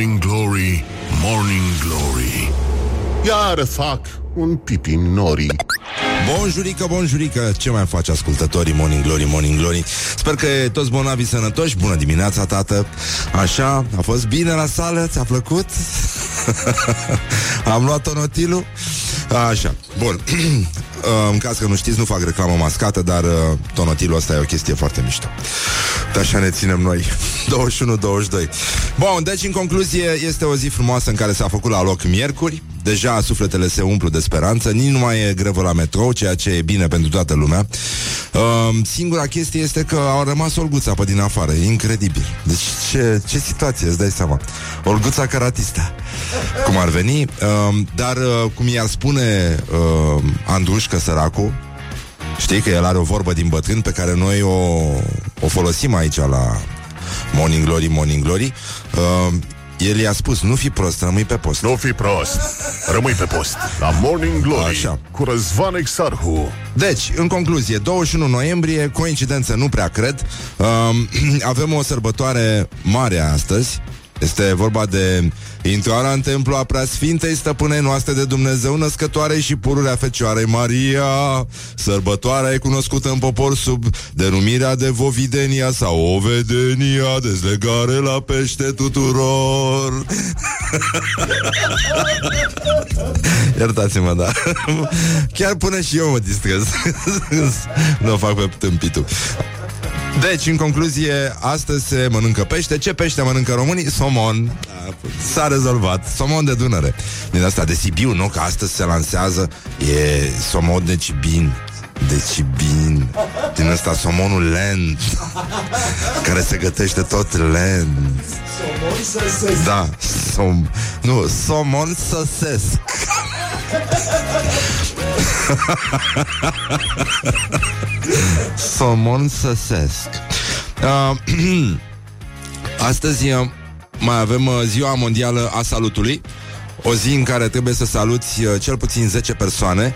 Morning Glory, Morning Glory. Iar fac un pipi nori. Bonjurică, bonjurică, ce mai faci ascultătorii Morning Glory, Morning Glory? Sper că toți bonavi sănătoși, bună dimineața, tată. Așa, a fost bine la sală, ți-a plăcut? Am luat tonotilul Așa, bun În caz că nu știți, nu fac reclamă mascată Dar uh, tonotilul ăsta e o chestie foarte mișto. Așa ne ținem noi. 21-22 Bun, deci în concluzie Este o zi frumoasă în care s-a făcut la loc miercuri Deja sufletele se umplu de speranță Nici nu mai e grevă la metrou Ceea ce e bine pentru toată lumea. Uh, Singura chestie este că au rămas Olguța pe din afară E incredibil. Deci ce, ce situație, îți dai seama? Olguța caratista Cum ar veni uh, Dar uh, cum i-ar spune uh, Andrușcă săracu Știi că el are o vorbă din bătrân Pe care noi o, o folosim aici la Morning Glory, Morning Glory uh, el i-a spus, nu fi prost, rămâi pe post Nu fi prost, rămâi pe post La Morning Glory Așa. Cu Răzvan Exarhu Deci, în concluzie, 21 noiembrie, coincidență nu prea cred, um, avem o sărbătoare mare astăzi. Este vorba de intrarea în templu a preasfintei stăpânei noastre de Dumnezeu născătoare și pururea Fecioarei Maria. Sărbătoarea e cunoscută în popor sub denumirea de Vovidenia sau Ovedenia, dezlegare la pește tuturor. Iertați-mă, da. Chiar până și eu mă distrez. nu o fac pe tâmpitul. Deci, în concluzie, astăzi se mănâncă pește. Ce pește mănâncă românii? Somon. Da, S-a rezolvat. Somon de Dunăre. Din asta de Sibiu, nu? Că astăzi se lansează. E somon de Cibin. De Cibin. Din ăsta somonul lent. Care se gătește tot lent. Da. Som... Nu, somon săsesc. Somon săsesc. Uh, astăzi uh, mai avem uh, ziua mondială a salutului. O zi în care trebuie să saluți uh, cel puțin 10 persoane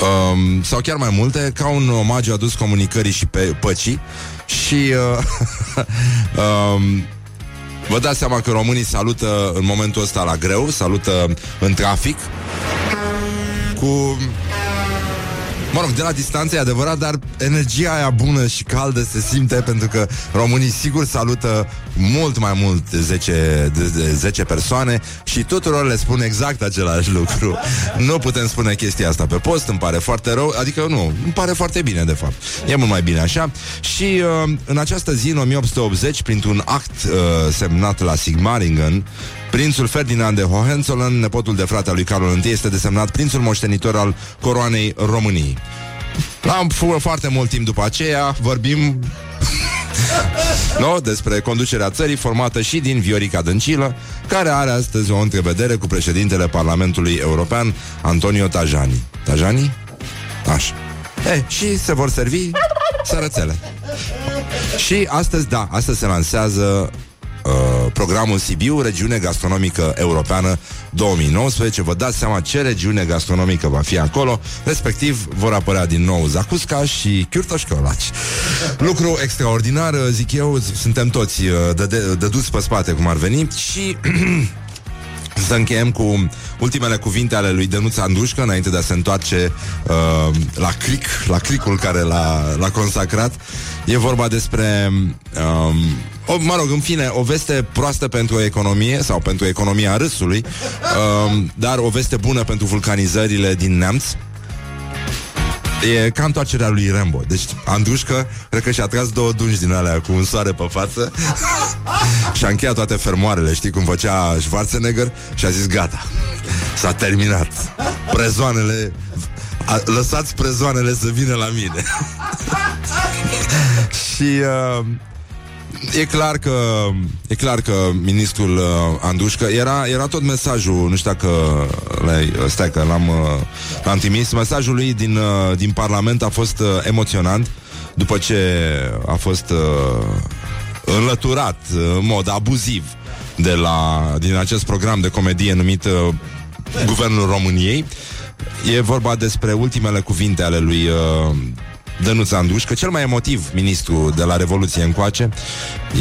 um, sau chiar mai multe, ca un omagiu adus comunicării și pe păcii. Și uh, um, vă dați seama că românii salută în momentul ăsta la greu, salută în trafic cu Mă rog, de la distanță e adevărat, dar energia aia bună și caldă se simte pentru că românii sigur salută mult mai mult de 10, de, de 10 persoane și tuturor le spun exact același lucru. Nu putem spune chestia asta pe post, îmi pare foarte rău, adică nu, îmi pare foarte bine de fapt. E mult mai bine așa. Și uh, în această zi, în 1880, printr-un act uh, semnat la Sigmaringen, Prințul Ferdinand de Hohenzollern, nepotul de frate al lui Carol I, este desemnat prințul moștenitor al coroanei României. Am foarte mult timp după aceea, vorbim no, despre conducerea țării formată și din Viorica Dăncilă, care are astăzi o întrevedere cu președintele Parlamentului European, Antonio Tajani. Tajani? Așa. E, și se vor servi sărățele. Și astăzi, da, astăzi se lansează uh, programul Sibiu, regiune gastronomică europeană 2019. Vă dați seama ce regiune gastronomică va fi acolo, respectiv vor apărea din nou Zacusca și Chiurtoșcălaci. Lucru extraordinar, zic eu, suntem toți uh, de, de, de dus pe spate, cum ar veni, și să încheiem cu ultimele cuvinte ale lui Denuț Andușcă înainte de a se întoarce uh, la click, la clicul care l-a, l-a consacrat. E vorba despre um, o, mă rog, în fine, o veste proastă pentru economie sau pentru economia râsului, um, dar o veste bună pentru vulcanizările din Neamț. E ca întoarcerea lui Rambo. Deci Andrușcă, cred că și-a tras două dungi din alea Cu un soare pe față Și-a încheiat toate fermoarele Știi cum făcea Schwarzenegger? Și a zis gata, s-a terminat. Prezoanele a, Lăsați prezoanele să vină la mine Și uh, E clar că e clar că ministrul uh, Andușcă era, era tot mesajul, nu știu dacă le, stai că l-am, uh, l-am trimis, mesajul lui din, uh, din Parlament a fost uh, emoționant după ce a fost uh, înlăturat uh, în mod abuziv de la, din acest program de comedie numit uh, Guvernul României. E vorba despre ultimele cuvinte ale lui uh, Dănuț Andușcă, cel mai emotiv ministru de la Revoluție încoace.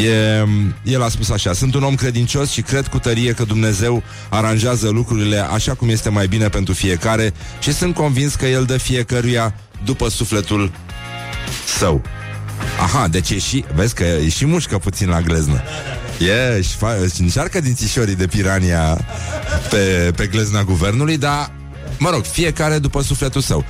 E, el a spus așa, sunt un om credincios și cred cu tărie că Dumnezeu aranjează lucrurile așa cum este mai bine pentru fiecare și sunt convins că El dă fiecăruia după sufletul său. Aha, deci e și, vezi că e și mușcă puțin la gleznă. E, și, fa- și încearcă dințișorii de pirania pe, pe glezna guvernului, dar, mă rog, fiecare după sufletul său.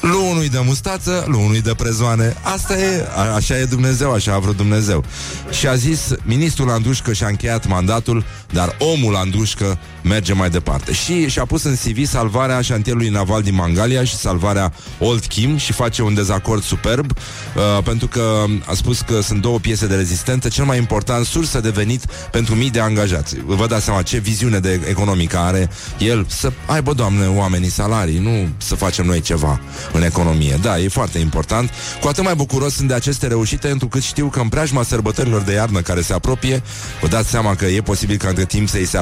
Lui unui de mustață, lui unui de prezoane. Asta e, a, așa e Dumnezeu, așa a vrut Dumnezeu. Și a zis, ministrul Andușcă și-a încheiat mandatul, dar omul Andușcă merge mai departe. Și și-a pus în CV salvarea șantierului naval din Mangalia și salvarea Old Kim și face un dezacord superb, uh, pentru că a spus că sunt două piese de rezistență, cel mai important sursă de venit pentru mii de angajați. Vă dați seama ce viziune de economică are el să aibă, doamne, oamenii salarii, nu să facem noi ceva în economie. Da, e foarte important. Cu atât mai bucuros sunt de aceste reușite, pentru că știu că în preajma sărbătorilor de iarnă care se apropie, vă dați seama că e posibil ca între timp să-i se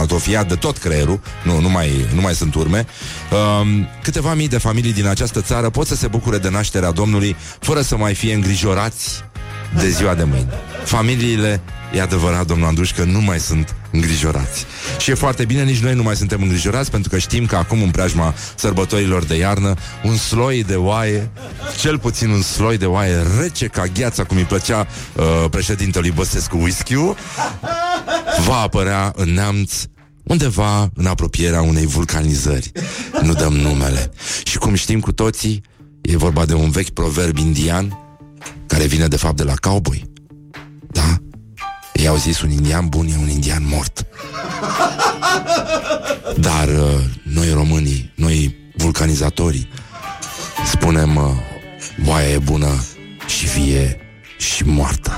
atrofiat de tot creierul, nu, nu, mai, nu mai sunt urme. Um, câteva mii de familii din această țară pot să se bucure de nașterea Domnului fără să mai fie îngrijorați de ziua de mâine. Familiile, e adevărat, domnul Andruș, că nu mai sunt îngrijorați. Și e foarte bine, nici noi nu mai suntem îngrijorați, pentru că știm că acum, în preajma sărbătorilor de iarnă, un sloi de oaie, cel puțin un sloi de oaie rece ca gheața, cum îi plăcea uh, președintelui Băsescu whisky va apărea în neamț undeva în apropierea unei vulcanizări. Nu dăm numele. Și cum știm cu toții, e vorba de un vechi proverb indian care vine de fapt de la cowboy. Da? Ei au zis un indian bun e un indian mort. Dar uh, noi românii, noi vulcanizatorii, spunem uh, boaia e bună și vie și moartă.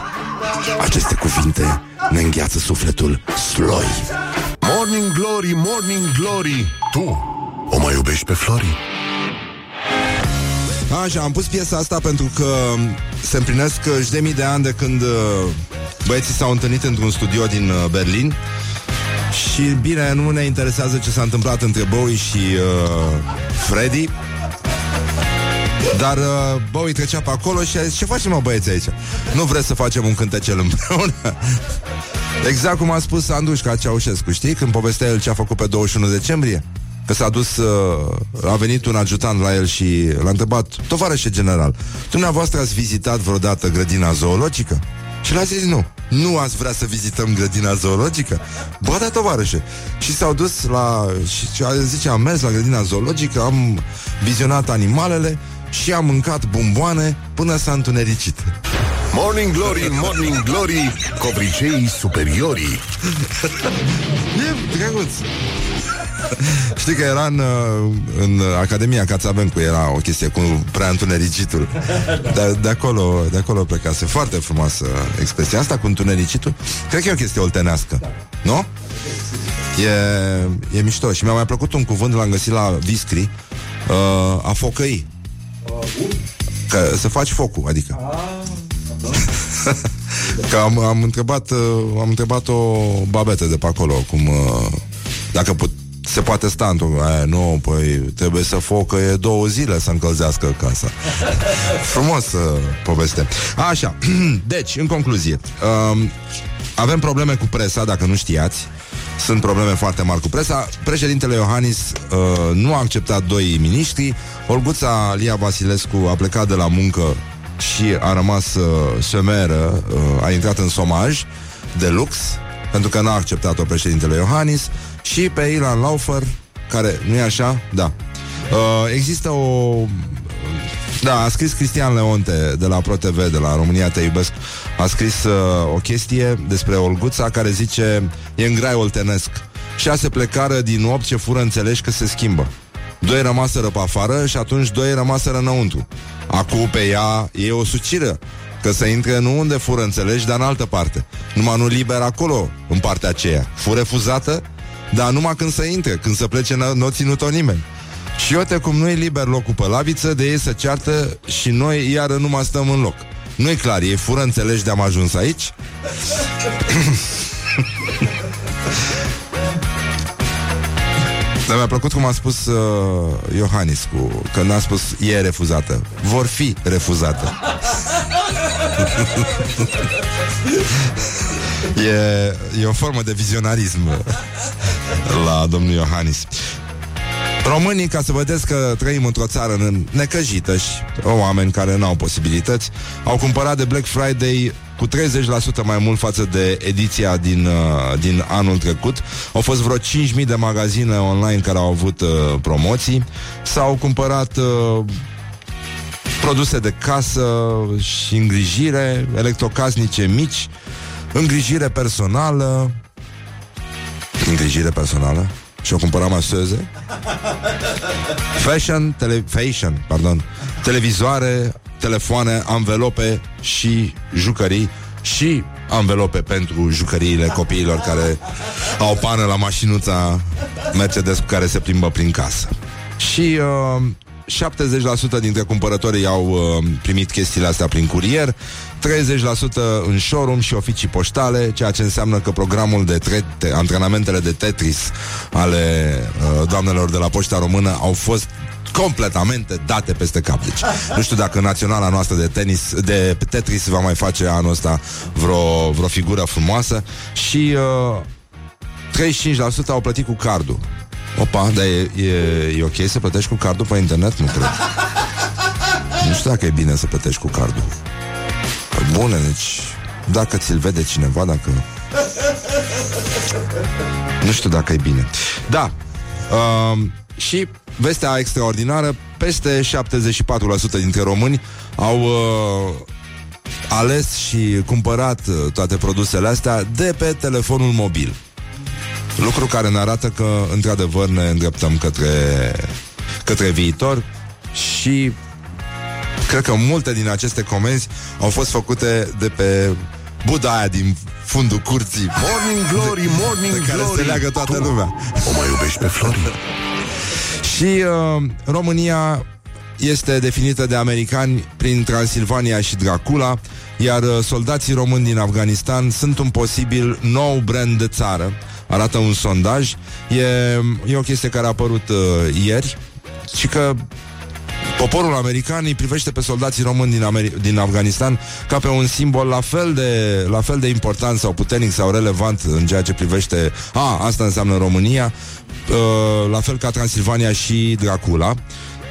Aceste cuvinte ne îngheață sufletul sloi. Morning Glory, Morning Glory, tu o mai iubești pe Flori? Așa, am pus piesa asta pentru că se împlinesc și de mii de ani de când uh, băieții s-au întâlnit într-un studio din uh, Berlin și bine, nu ne interesează ce s-a întâmplat între Bowie și uh, Freddy dar uh, Bowie trecea pe acolo și a zis, ce facem mă băieți aici? Nu vreți să facem un cântecel împreună? exact cum a spus Andușca Ceaușescu, știi? Când povestea el ce a făcut pe 21 decembrie Că s-a dus, uh, a venit un ajutant la el și l-a întrebat Tovarășe general, dumneavoastră ați vizitat vreodată grădina zoologică? Și l-a zis nu Nu ați vrea să vizităm grădina zoologică? Ba da, tovarășe Și s-au dus la... Și a zice, am mers la grădina zoologică Am vizionat animalele Și am mâncat bomboane Până s-a întunericit Morning Glory, Morning Glory Covriceii superiorii E drăguț Știi că era în, în Academia Cațavencu Era o chestie cu prea întunericitul de, de, acolo, de acolo plecase Foarte frumoasă expresia asta cu întunericitul. Cred că e o chestie oltenească Nu? E, e mișto. Și mi-a mai plăcut un cuvânt L-am găsit la Viscri uh, A focăi. Că să faci focul, adică. Că am, am întrebat uh, Am întrebat o babetă de pe acolo Cum uh, Dacă put, se poate sta într-o... Aia, nu, păi trebuie să focă e două zile să încălzească casa. Frumos uh, poveste. Așa, deci, în concluzie, uh, avem probleme cu presa, dacă nu știați. Sunt probleme foarte mari cu presa. Președintele Iohannis uh, nu a acceptat doi miniștri. Olguța Lia Vasilescu a plecat de la muncă și a rămas uh, șemeră, uh, a intrat în somaj de lux, pentru că n-a acceptat-o președintele Iohannis și pe Ilan Laufer, care nu e așa? Da. Uh, există o... Da, a scris Cristian Leonte de la ProTV, de la România Te Iubesc, a scris uh, o chestie despre Olguța care zice e în grai oltenesc. Șase plecară din opt ce fură înțelegi că se schimbă. Doi rămaseră pe afară și atunci doi rămaseră înăuntru. Acum pe ea e o suciră Că să intre nu unde fură, înțelegi, dar în altă parte. Numai nu liber acolo, în partea aceea. Fu refuzată, dar numai când să intre, când să plece, nu ținut-o nimeni. Și uite cum nu e liber locul pe laviță, de ei să ceartă și noi iară nu mai stăm în loc. nu e clar, e fură, înțelegi, de-am ajuns aici? da, mi-a plăcut cum a spus uh, Iohannis cu, Când a spus e refuzată Vor fi refuzată e, e o formă de vizionarism La domnul Iohannis Românii, ca să vedeți că trăim într-o țară necăjită și oameni care nu au posibilități, au cumpărat de Black Friday cu 30% mai mult față de ediția din, uh, din anul trecut. Au fost vreo 5.000 de magazine online care au avut uh, promoții. S-au cumpărat uh, produse de casă și îngrijire, electrocasnice mici, îngrijire personală. Îngrijire personală? Și-o cumpărat maseze Fashion, tele, fashion, pardon Televizoare, telefoane, anvelope și jucării și anvelope pentru jucăriile copiilor care au pană la mașinuța Mercedes cu care se plimbă prin casă. Și uh, 70% dintre cumpărătorii au uh, primit chestiile astea prin curier, 30% în showroom și oficii poștale, ceea ce înseamnă că programul de tre- antrenamentele de Tetris ale uh, doamnelor de la Poșta Română au fost completamente date peste cap. Deci, nu știu dacă naționala noastră de tenis, de Tetris va mai face anul ăsta vreo, vreo figură frumoasă și uh, 35% au plătit cu cardul. Opa, dar e, e, e ok să plătești cu cardul pe internet? Nu cred. Nu știu dacă e bine să plătești cu cardul. Bune, deci dacă ți-l vede cineva, dacă... Nu știu dacă e bine. Da. Uh, și vestea extraordinară, peste 74% dintre români au uh, ales și cumpărat uh, toate produsele astea de pe telefonul mobil. Lucru care ne arată că, într-adevăr, ne îndreptăm către, către viitor și cred că multe din aceste comenzi au fost făcute de pe Buda aia din fundul curții Morning Glory, Morning de care Glory se leagă toată lumea O mai iubești pe Florin? Și uh, România este definită de americani prin Transilvania și Dracula, iar uh, soldații români din Afganistan sunt un posibil nou brand de țară. Arată un sondaj. E, e o chestie care a apărut uh, ieri și că Poporul american îi privește pe soldații români din, Ameri- din Afganistan ca pe un simbol la fel, de, la fel de important sau puternic sau relevant în ceea ce privește a, asta înseamnă România uh, la fel ca Transilvania și Dracula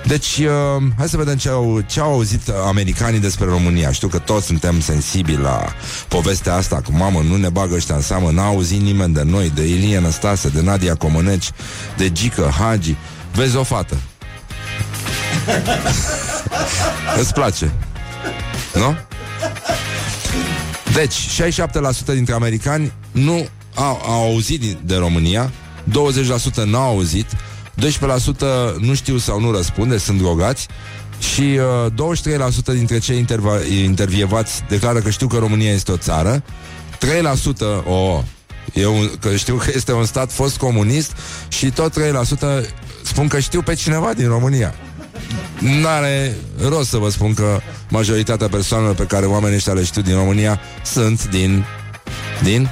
deci, uh, hai să vedem ce au, ce au auzit americanii despre România. Știu că toți suntem sensibili la povestea asta, cu mamă, nu ne bagă ăștia în seamă, n-a auzit nimeni de noi, de Ilie Năstase, de Nadia Comăneci, de Gică, Hagi. Vezi o fată, Îți place Nu? Deci, 67% dintre americani nu au, au auzit de România 20% n-au auzit 12% nu știu sau nu răspunde, sunt drogați și uh, 23% dintre cei interva- intervievați declară că știu că România este o țară 3% o e un, că știu că este un stat fost comunist și tot 3% spun că știu pe cineva din România. N-are rost să vă spun că majoritatea persoanelor pe care oamenii ăștia le știu din România sunt din... Din?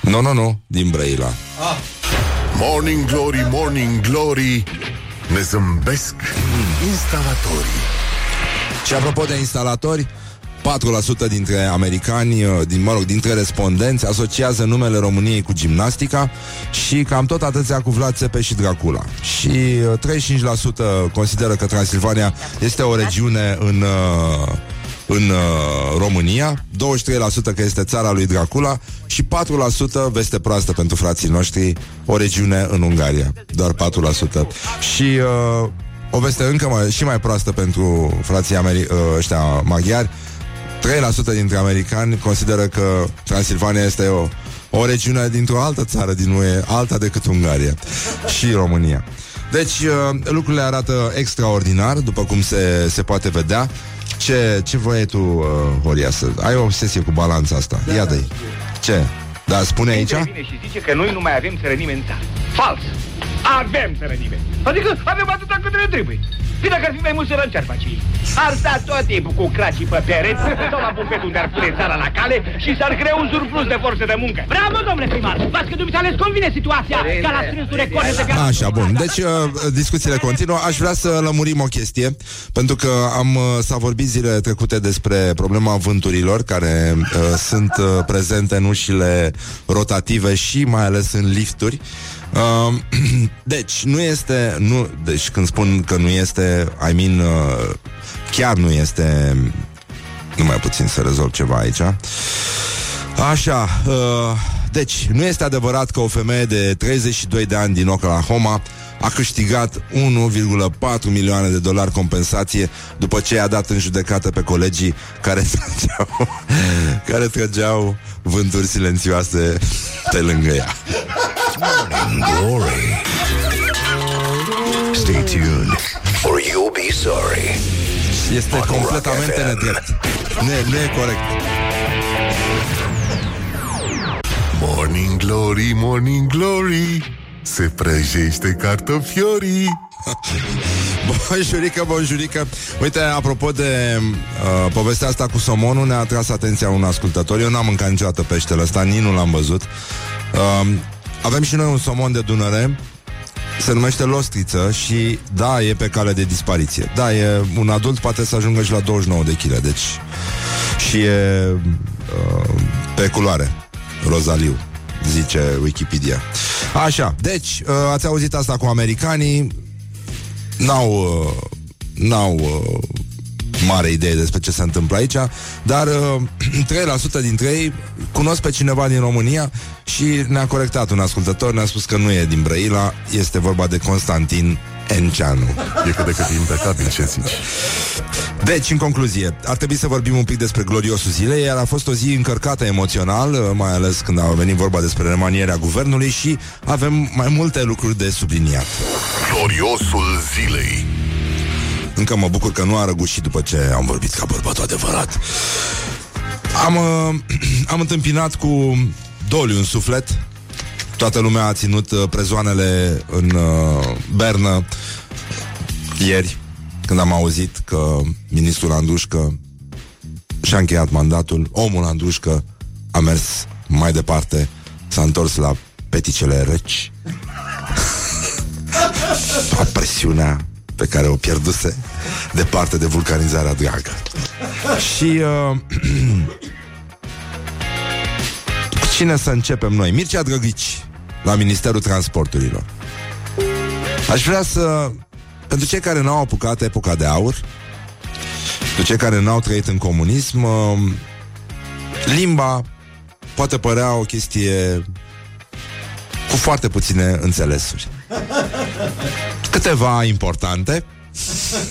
Nu, nu, nu, din Brăila. Ah. Morning Glory, Morning Glory, ne zâmbesc instalatorii. Și apropo de instalatori, 4% dintre americani, uh, din, mă rog, dintre respondenți, asociază numele României cu gimnastica și cam tot atâția cu Vlad Țepe și Dracula. Și 35% uh, consideră că Transilvania este o regiune în, uh, în România, 23% că este țara lui Dracula și 4% veste proastă pentru frații noștri, o regiune în Ungaria. Doar 4%. Și uh, o veste încă mai, și mai proastă pentru frații ameri- ăștia maghiari, 3% dintre americani consideră că Transilvania este o, o regiune dintr-o altă țară din UE, alta decât Ungaria și România. Deci uh, lucrurile arată extraordinar, după cum se, se poate vedea. Ce, ce vrei tu, uh, Horia, să... Ai o obsesie cu balanța asta. Da, Ia de Ce? Da, spune aici? Vine și zice că noi nu mai avem țărănime în țară. Fals! Avem sărănime. Adică avem atâta cât ne trebuie. Și dacă ar fi mai mult să ce ar face ei? Ar sta tot timpul cu cracii pe pereți sau la bufet unde ar pune țara la cale și s-ar crea un surplus de forțe de muncă. Bravo, domnule primar! V-ați că dumneavoastră les convine situația ca la strânsul record de viață. Așa, bun. Deci, uh, discuțiile continuă. Aș vrea să lămurim o chestie, pentru că am uh, s-a vorbit zilele trecute despre problema vânturilor care uh, sunt uh, prezente în ușile rotative și mai ales în lifturi. Uh, deci, nu este... Nu, deci, când spun că nu este, I mean, uh, chiar nu este... Nu mai puțin să rezolv ceva aici. Așa, uh, deci, nu este adevărat că o femeie de 32 de ani din Oklahoma a câștigat 1,4 milioane de dolari compensație după ce i-a dat în judecată pe colegii care trăgeau, care trăgeau vânturi silențioase pe lângă ea. Morning Glory. Stay tuned or you'll be sorry. Este On completamente Rock FM. nedrept. Nu e, nu e corect. Morning Glory, Morning Glory Se prăjește cartofiorii Bonjurică, bonjurică Uite, apropo de uh, povestea asta cu somonul Ne-a atras atenția un ascultător. Eu n-am mâncat niciodată peștele ăsta Nici nu l-am văzut. Uh, Avem și noi un somon de Dunăre. Se numește Lostriță și da, e pe cale de dispariție. Da, e un adult poate să ajungă și la 29 de kg, deci și e uh, pe culoare, rozaliu, zice Wikipedia. Așa, deci, uh, ați auzit asta cu americanii, n-au, uh, n-au uh, mare idee despre ce se întâmplă aici, dar uh, 3% dintre ei cunosc pe cineva din România și ne-a corectat un ascultător, ne-a spus că nu e din Brăila, este vorba de Constantin Enceanu. E cât de cât impecabil ce zici Deci, în concluzie, ar trebui să vorbim un pic despre gloriosul zilei, iar a fost o zi încărcată emoțional, uh, mai ales când a venit vorba despre remanierea guvernului și avem mai multe lucruri de subliniat. Gloriosul zilei Încă mă bucur că nu a răgușit după ce am vorbit ca bărbatul adevărat. Am, uh, am întâmpinat cu doliu în suflet. Toată lumea a ținut uh, prezoanele în uh, Bernă ieri, când am auzit că ministrul Andușcă și-a încheiat mandatul. Omul Andușcă a mers mai departe, s-a întors la peticele reci. la presiunea pe care o pierduse departe de vulcanizarea dragă. Și uh, cu cine să începem noi? Mircea Drăghici la Ministerul Transporturilor. Aș vrea să pentru cei care n-au apucat epoca de aur, pentru cei care n-au trăit în comunism, uh, limba poate părea o chestie cu foarte puține înțelesuri. Câteva importante,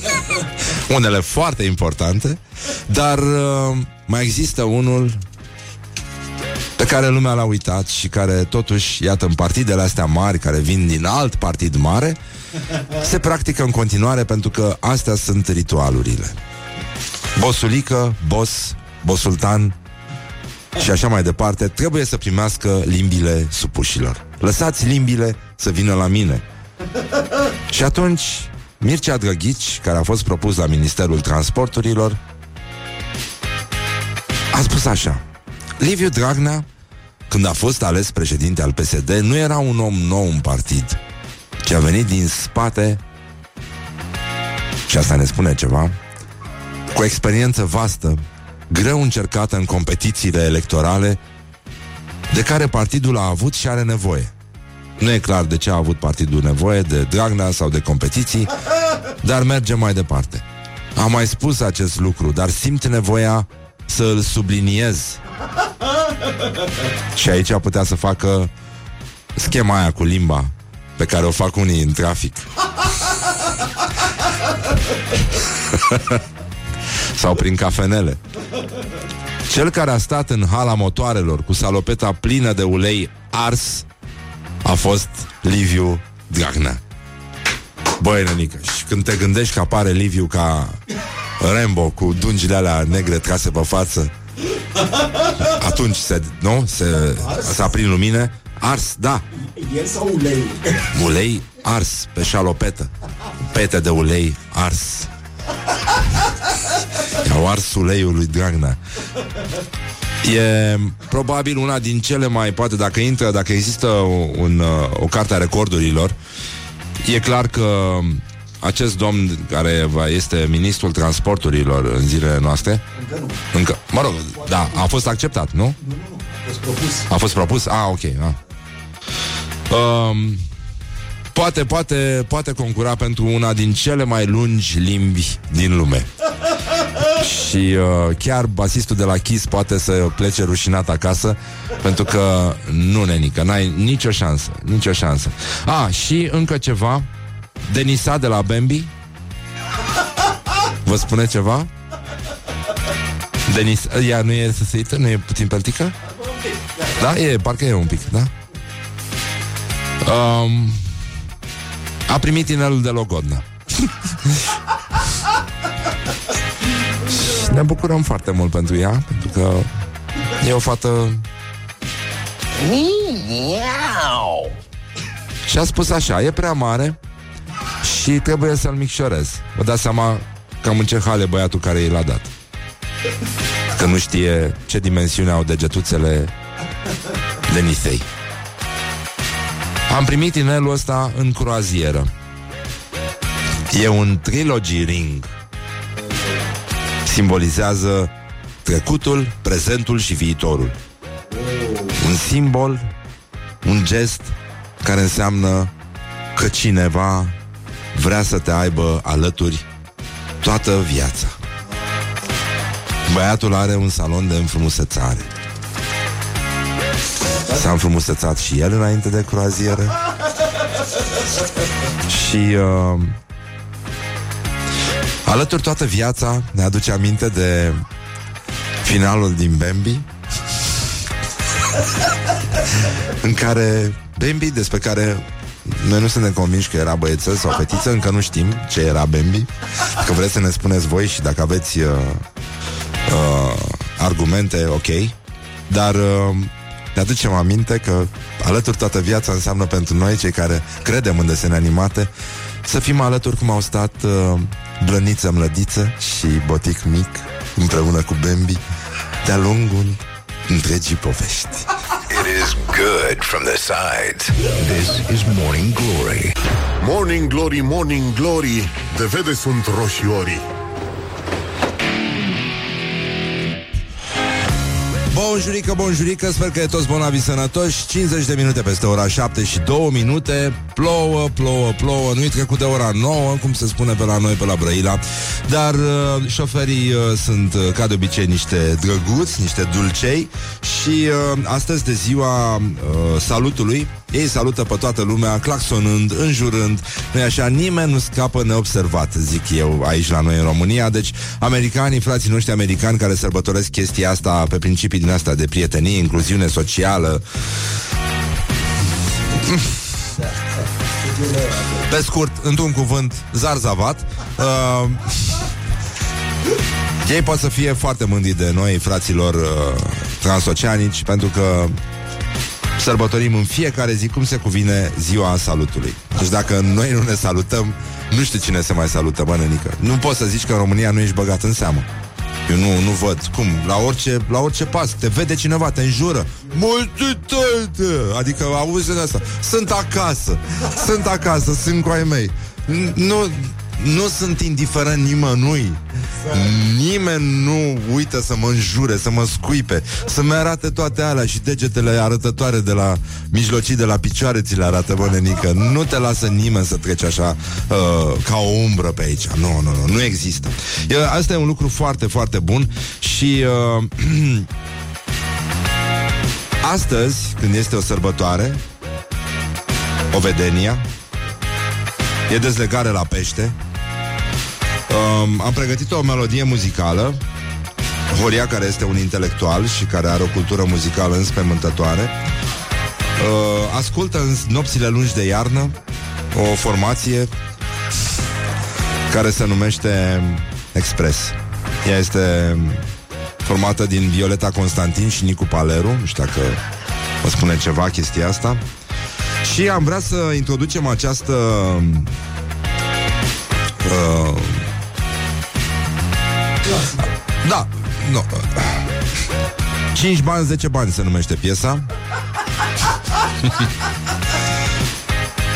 unele foarte importante, dar uh, mai există unul pe care lumea l-a uitat și care totuși, iată, în partidele astea mari, care vin din alt partid mare, se practică în continuare pentru că astea sunt ritualurile. Bosulică, bos, bosultan și așa mai departe, trebuie să primească limbile supușilor. Lăsați limbile să vină la mine. Și atunci, Mircea Drăghici, care a fost propus la Ministerul Transporturilor, a spus așa. Liviu Dragnea, când a fost ales președinte al PSD, nu era un om nou în partid, ci a venit din spate și asta ne spune ceva, cu experiență vastă, greu încercată în competițiile electorale de care partidul a avut și are nevoie. Nu e clar de ce a avut partidul nevoie, de Dragnea sau de competiții, dar merge mai departe. Am mai spus acest lucru, dar simt nevoia să îl subliniez. Și aici putea să facă schema aia cu limba pe care o fac unii în trafic. sau prin cafenele. Cel care a stat în hala motoarelor cu salopeta plină de ulei ars a fost Liviu Dragnea. Băi, nenică, și când te gândești că apare Liviu ca Rambo cu dungile alea negre trase pe față, atunci se, nu? Se, s-a prin lumine. Ars, da. El sau ulei? Ulei, ars pe șalopetă. Pete de ulei ars. I-au ars uleiul lui Dragnea. E probabil una din cele mai, poate dacă intră, dacă există un, uh, o carte a recordurilor, e clar că acest domn care este ministrul transporturilor în zilele noastre Încă nu Încă, Mă rog, da, a fost acceptat, nu? Nu, nu, nu, a fost propus A fost propus? Ah, ok ah. Um, poate, poate, poate concura pentru una din cele mai lungi limbi din lume și uh, chiar basistul de la Kiss poate să plece rușinat acasă Pentru că nu, nenică, n-ai nicio șansă Nicio șansă A, ah, și încă ceva Denisa de la Bambi Vă spune ceva? Denis, ea nu e săsăită? Nu e puțin peltică? Da, e, parcă e un pic, da? Um, a primit inelul de Logodna ne bucurăm foarte mult pentru ea, pentru că e o fată... Și a spus așa, e prea mare și trebuie să-l micșorez. Vă dați seama cam în ce hale băiatul care i l-a dat. Că nu știe ce dimensiune au degetuțele de nisei. Am primit inelul ăsta în croazieră. E un trilogy ring simbolizează trecutul, prezentul și viitorul. Un simbol, un gest care înseamnă că cineva vrea să te aibă alături toată viața. Băiatul are un salon de înfrumusețare. S-a înfrumusețat și el înainte de croazieră. Și uh, Alături toată viața ne aduce aminte de finalul din Bambi în care Bambi, despre care noi nu suntem convinși că era băiețel sau fetiță, încă nu știm ce era Bambi. Că vreți să ne spuneți voi și dacă aveți uh, uh, argumente, ok. Dar uh, ne aducem aminte că alături toată viața înseamnă pentru noi, cei care credem în desene animate, să fim alături cum au stat uh, Blăniță Mlădiță și Botic Mic împreună cu Bambi de-a lungul întregii povești. It is good from the sides. This is Morning Glory. Morning Glory, Morning Glory, de vede sunt roșiorii. Bonjurică, bonjurică, sper că e toți bonavi sănătoși. 50 de minute peste ora 7 și 2 minute. Plouă, plouă, plouă. Nu-i trecut de ora 9, cum se spune pe la noi, pe la Brăila. Dar uh, șoferii uh, sunt, uh, ca de obicei, niște drăguți, niște dulcei. Și uh, astăzi de ziua uh, salutului ei salută pe toată lumea, claxonând, înjurând. Nu așa, nimeni nu scapă neobservat Zic eu aici la noi în România. Deci americanii, frații noștri americani Care sărbătoresc chestia asta pe principii din asta De prietenie, incluziune socială. Pe scurt, într-un cuvânt, zarzavat. Uh, Ei pot să fie foarte mândri de noi, fraților uh, transoceanici Pentru că sărbătorim în fiecare zi cum se cuvine ziua salutului. Deci dacă noi nu ne salutăm, nu știu cine se mai salută, bă, nenică. Nu poți să zici că în România nu ești băgat în seamă. Eu nu, nu văd. Cum? La orice, la orice pas. Te vede cineva, te înjură. Multitate! Adică auzi de asta. Sunt acasă. Sunt acasă, sunt cu ai mei. Nu, nu sunt indiferent nimănui. Nimeni nu uită să mă înjure, să mă scuipe, să-mi arate toate alea și degetele arătătoare de la mijlocii de la picioare ți le arată, bă, nenică. Nu te lasă nimeni să treci așa uh, ca o umbră pe aici. Nu, nu, nu, nu există. E, asta e un lucru foarte, foarte bun și uh, astăzi, când este o sărbătoare, o vedenia, e dezlegare la pește, Um, am pregătit o melodie muzicală. Horia, care este un intelectual și care are o cultură muzicală înspăimântătoare uh, Ascultă în nopțile lungi de iarnă O formație Care se numește Express. Ea este formată din Violeta Constantin și Nicu Paleru. Nu știu dacă vă spune ceva chestia asta Și am vrea să introducem această uh, Da, nu. 5 bani, 10 bani se numește piesa.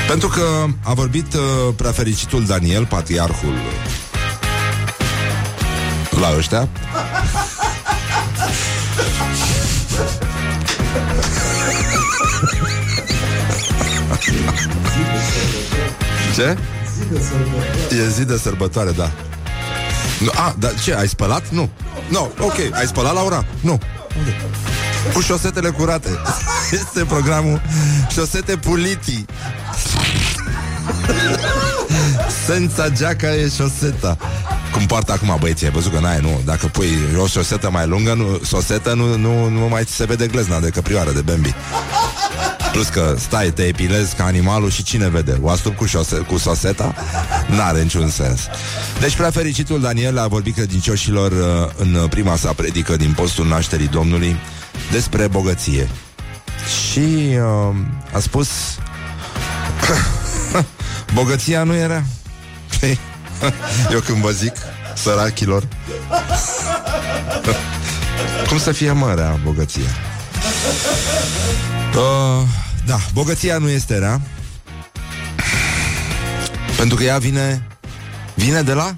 Pentru că a vorbit uh, prea fericitul Daniel, patriarhul la ăștia. Ce? E zi de sărbătoare, da. Nu, a, dar ce, ai spălat? Nu. Nu, no, ok, ai spălat la ora? Nu. Cu șosetele curate. Este programul Șosete Puliti. Sența geaca e șoseta cum poartă acum băieții, ai văzut că n-ai, nu Dacă pui o șosetă mai lungă, nu, șosetă nu, nu, nu mai se vede glezna de căprioară, de Bambi Plus că stai, te epilezi ca animalul și cine vede? O astup cu, șose- cu soseta? N-are niciun sens. Deci prea fericitul Daniel a vorbit credincioșilor uh, în prima sa predică din postul nașterii Domnului despre bogăție. Și uh, a spus Bogăția nu era Eu când vă zic Sărachilor Cum să fie mărea bogăția uh, Da, bogăția nu este rea Pentru că ea vine Vine de la?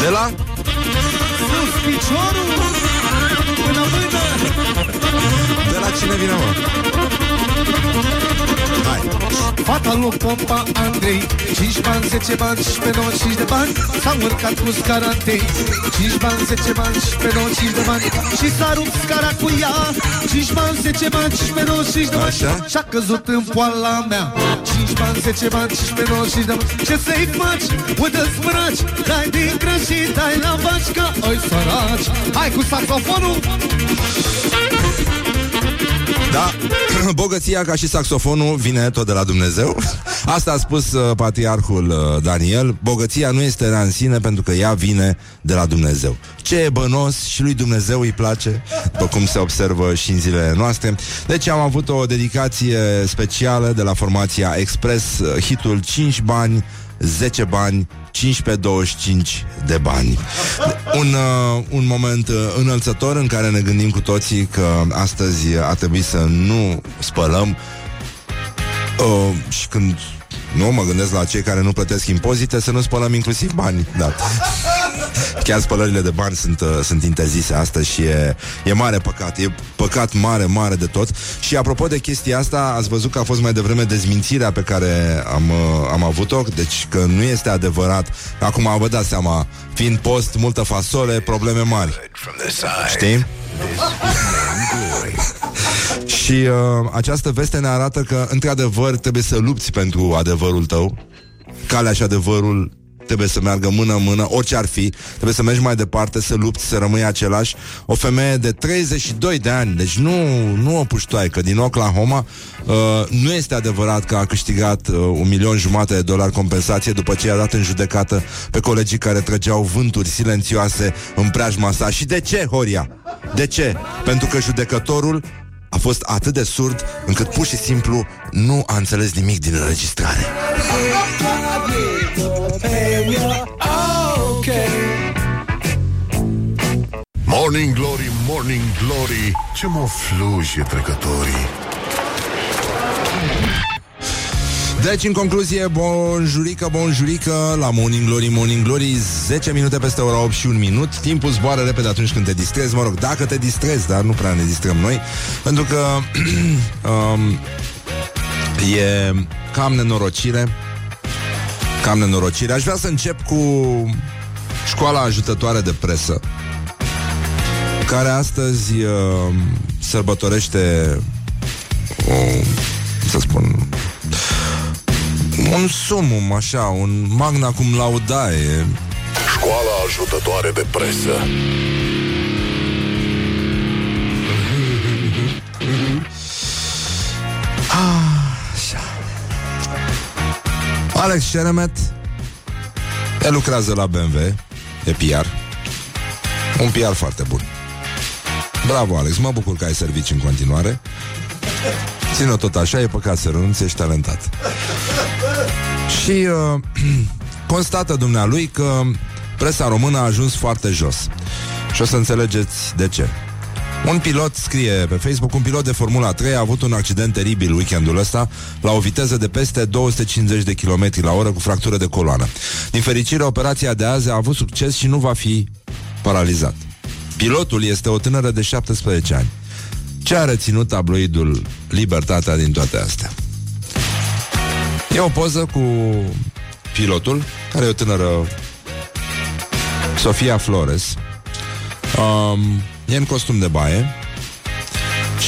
De la? De la cine vine, mă? Fata lui Pompa Andrei 5 bani, 10 bani, 15, 95 de bani S-a urcat cu scara întâi 5 bani, 10 bani, 15, 95 de bani Și s-a rupt scara cu ea. 5 bani, 10 bani, 15, 95 de bani Așa? Și-a căzut în poala mea. 5 bani, 10 bani, 15, 95 de bani. Ce să-i faci? Uite smăraci! Dai din grăs și dai la vaci Că oi săraci! Hai cu saxofonul! Da, bogăția ca și saxofonul vine tot de la Dumnezeu. Asta a spus uh, patriarhul uh, Daniel. Bogăția nu este rea în sine pentru că ea vine de la Dumnezeu. Ce e bănos și lui Dumnezeu îi place După cum se observă și în zilele noastre. Deci am avut o dedicație specială de la formația Express uh, Hitul 5 bani 10 bani 15-25 de bani. Un, uh, un moment uh, înălțător în care ne gândim cu toții că astăzi ar trebui să nu spălăm uh, și când nu mă gândesc la cei care nu plătesc impozite să nu spălăm inclusiv bani. Da. Chiar spălările de bani sunt, uh, sunt interzise astăzi și e, e mare păcat. E păcat mare, mare de tot. Și apropo de chestia asta, ați văzut că a fost mai devreme dezmințirea pe care am, uh, am avut-o, deci că nu este adevărat. Acum vă dați seama, fiind post, multă fasole, probleme mari. From the side. Știi? Și uh, această veste ne arată că, într-adevăr, trebuie să lupți pentru adevărul tău. Calea și adevărul trebuie să meargă mână-mână, orice ar fi, trebuie să mergi mai departe, să lupți, să rămâi același. O femeie de 32 de ani, deci nu, nu o puștoaică, din Oklahoma, uh, nu este adevărat că a câștigat uh, un milion jumate de dolari compensație după ce i-a dat în judecată pe colegii care trăgeau vânturi silențioase în preajma sa. Și de ce, Horia? De ce? Pentru că judecătorul a fost atât de surd încât pur și simplu nu a înțeles nimic din înregistrare. Morning Glory, Morning Glory. Ce mă fluje trecătorii. Deci, în concluzie, bonjurică, bonjurică La Morning Glory, Morning Glory 10 minute peste ora 8 și un minut. Timpul zboară repede atunci când te distrezi. Mă rog, dacă te distrezi, dar nu prea ne distrăm noi Pentru că um, E cam nenorocire Cam nenorocire Aș vrea să încep cu Școala ajutătoare de presă Care astăzi uh, Sărbătorește o, Cum să spun un sumum, așa, un magna cum laudae. Școala ajutătoare de presă Alex Șeremet El lucrează la BMW E PR Un PR foarte bun Bravo, Alex, mă bucur că ai servici în continuare Ține-o tot așa, e păcat să renunți, ești talentat. Și uh, constată dumnealui că presa română a ajuns foarte jos. Și o să înțelegeți de ce. Un pilot scrie pe Facebook, un pilot de Formula 3 a avut un accident teribil weekendul ăsta la o viteză de peste 250 de km la oră cu fractură de coloană. Din fericire, operația de azi a avut succes și nu va fi paralizat. Pilotul este o tânără de 17 ani. Ce a reținut tabloidul Libertatea din toate astea? E o poză cu pilotul, care e o tânără Sofia Flores. Um, e în costum de baie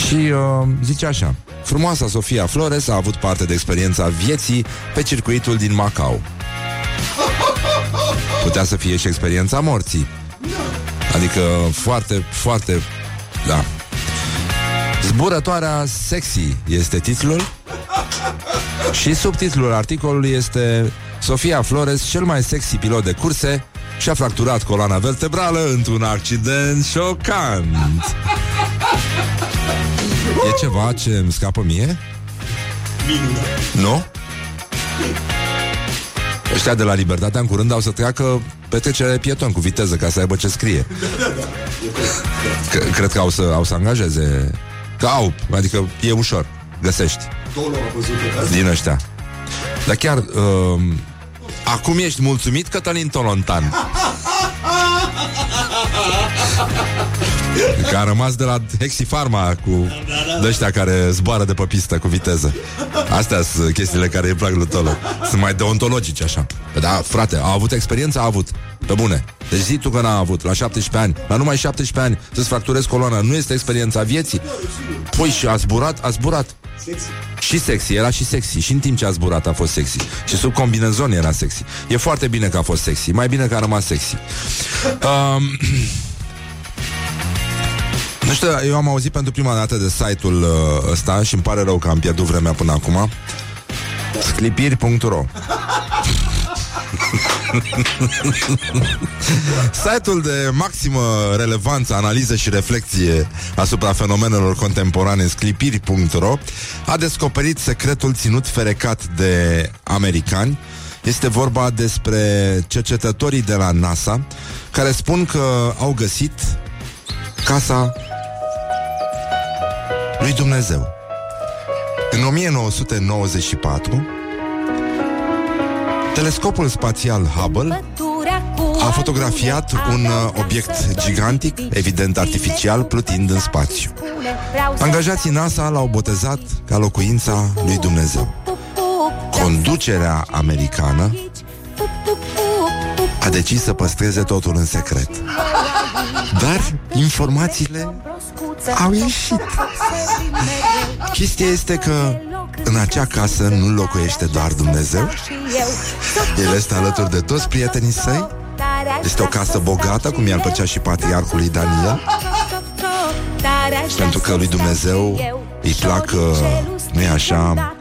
și uh, zice așa. Frumoasa Sofia Flores a avut parte de experiența vieții pe circuitul din Macau. Putea să fie și experiența morții. Adică foarte, foarte... Da. Zburătoarea sexy este titlul și subtitlul articolului este Sofia Flores, cel mai sexy pilot de curse, și-a fracturat coloana vertebrală într-un accident șocant. E ceva ce îmi scapă mie? Nu? Ăștia de la Libertatea în curând au să treacă petrecere pieton cu viteză ca să aibă ce scrie. C- cred că au să, au să angajeze. Că au, adică e ușor, găsești. Din ăștia. Dar chiar, uh, acum ești mulțumit, Cătălin Tolontan? Că a rămas de la Hexifarma cu ăștia care zboară de pe pistă cu viteză. Astea sunt chestiile care îi plac lui Tolo. Sunt mai deontologici așa. Da, frate, a avut experiență? A avut. Pe bune. Deci zi tu că n-a avut, la 17 ani, la numai 17 ani, să-ți fracturezi coloana, nu este experiența vieții? Păi și a zburat, a zburat. Sexy. Și sexy, era și sexy. Și în timp ce a zburat a fost sexy. Și sub combinezon era sexy. E foarte bine că a fost sexy. Mai bine că a rămas sexy. Um, nu știu, eu am auzit pentru prima dată de site-ul uh, ăsta și îmi pare rău că am pierdut vremea până acum. Sclipiri.ro Site-ul de maximă relevanță, analiză și reflexie asupra fenomenelor contemporane sclipiri.ro a descoperit secretul ținut ferecat de americani. Este vorba despre cercetătorii de la NASA care spun că au găsit casa lui Dumnezeu. În 1994, telescopul spațial Hubble a fotografiat un uh, obiect gigantic, evident artificial, plutind în spațiu. Angajații NASA l-au botezat ca locuința lui Dumnezeu. Conducerea americană a decis să păstreze totul în secret. Dar informațiile au ieșit. Chestia este că în acea casă nu locuiește doar Dumnezeu. El este alături de toți prietenii săi. Este o casă bogată, cum i-ar plăcea și patriarhului Daniel. Pentru că lui Dumnezeu îi plac, nu așa,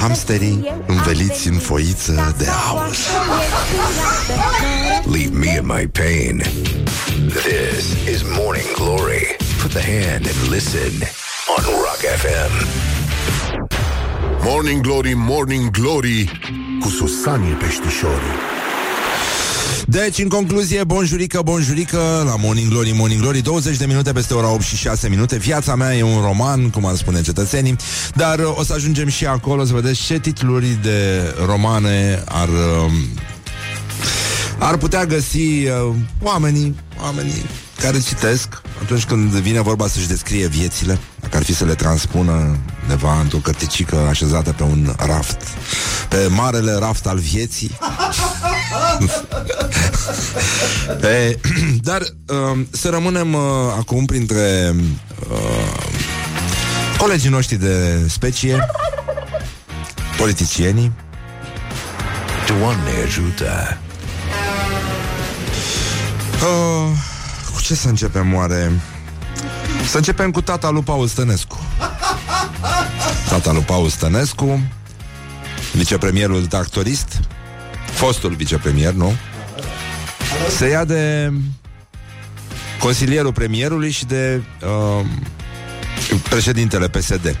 hamsterii înveliți în foiță de aur. Leave me in my pain. This is Morning Glory. Put the hand and listen on Rock FM. Morning Glory, Morning Glory Cu Susanii Peștișorii. Deci, în concluzie, bonjurică, bonjurică La Morning Glory, Morning Glory 20 de minute peste ora 8 și 6 minute. Viața mea e un roman, cum ar spune cetățenii Dar uh, o să ajungem și acolo Să vedeți ce titluri de romane Ar uh, ar putea găsi uh, oamenii, oamenii care citesc atunci când vine vorba să-și descrie viețile, dacă ar fi să le transpună undeva într-o cărticică așezată pe un raft, pe marele raft al vieții. pe, dar uh, să rămânem uh, acum printre uh, colegii noștri de specie, politicienii. Doamne ajută! Uh, cu ce să începem oare? Să începem cu tata lui Paul Stănescu. Tata lui Paul Stănescu, vicepremierul tractorist, fostul vicepremier, nu? Se ia de consilierul premierului și de uh, președintele PSD.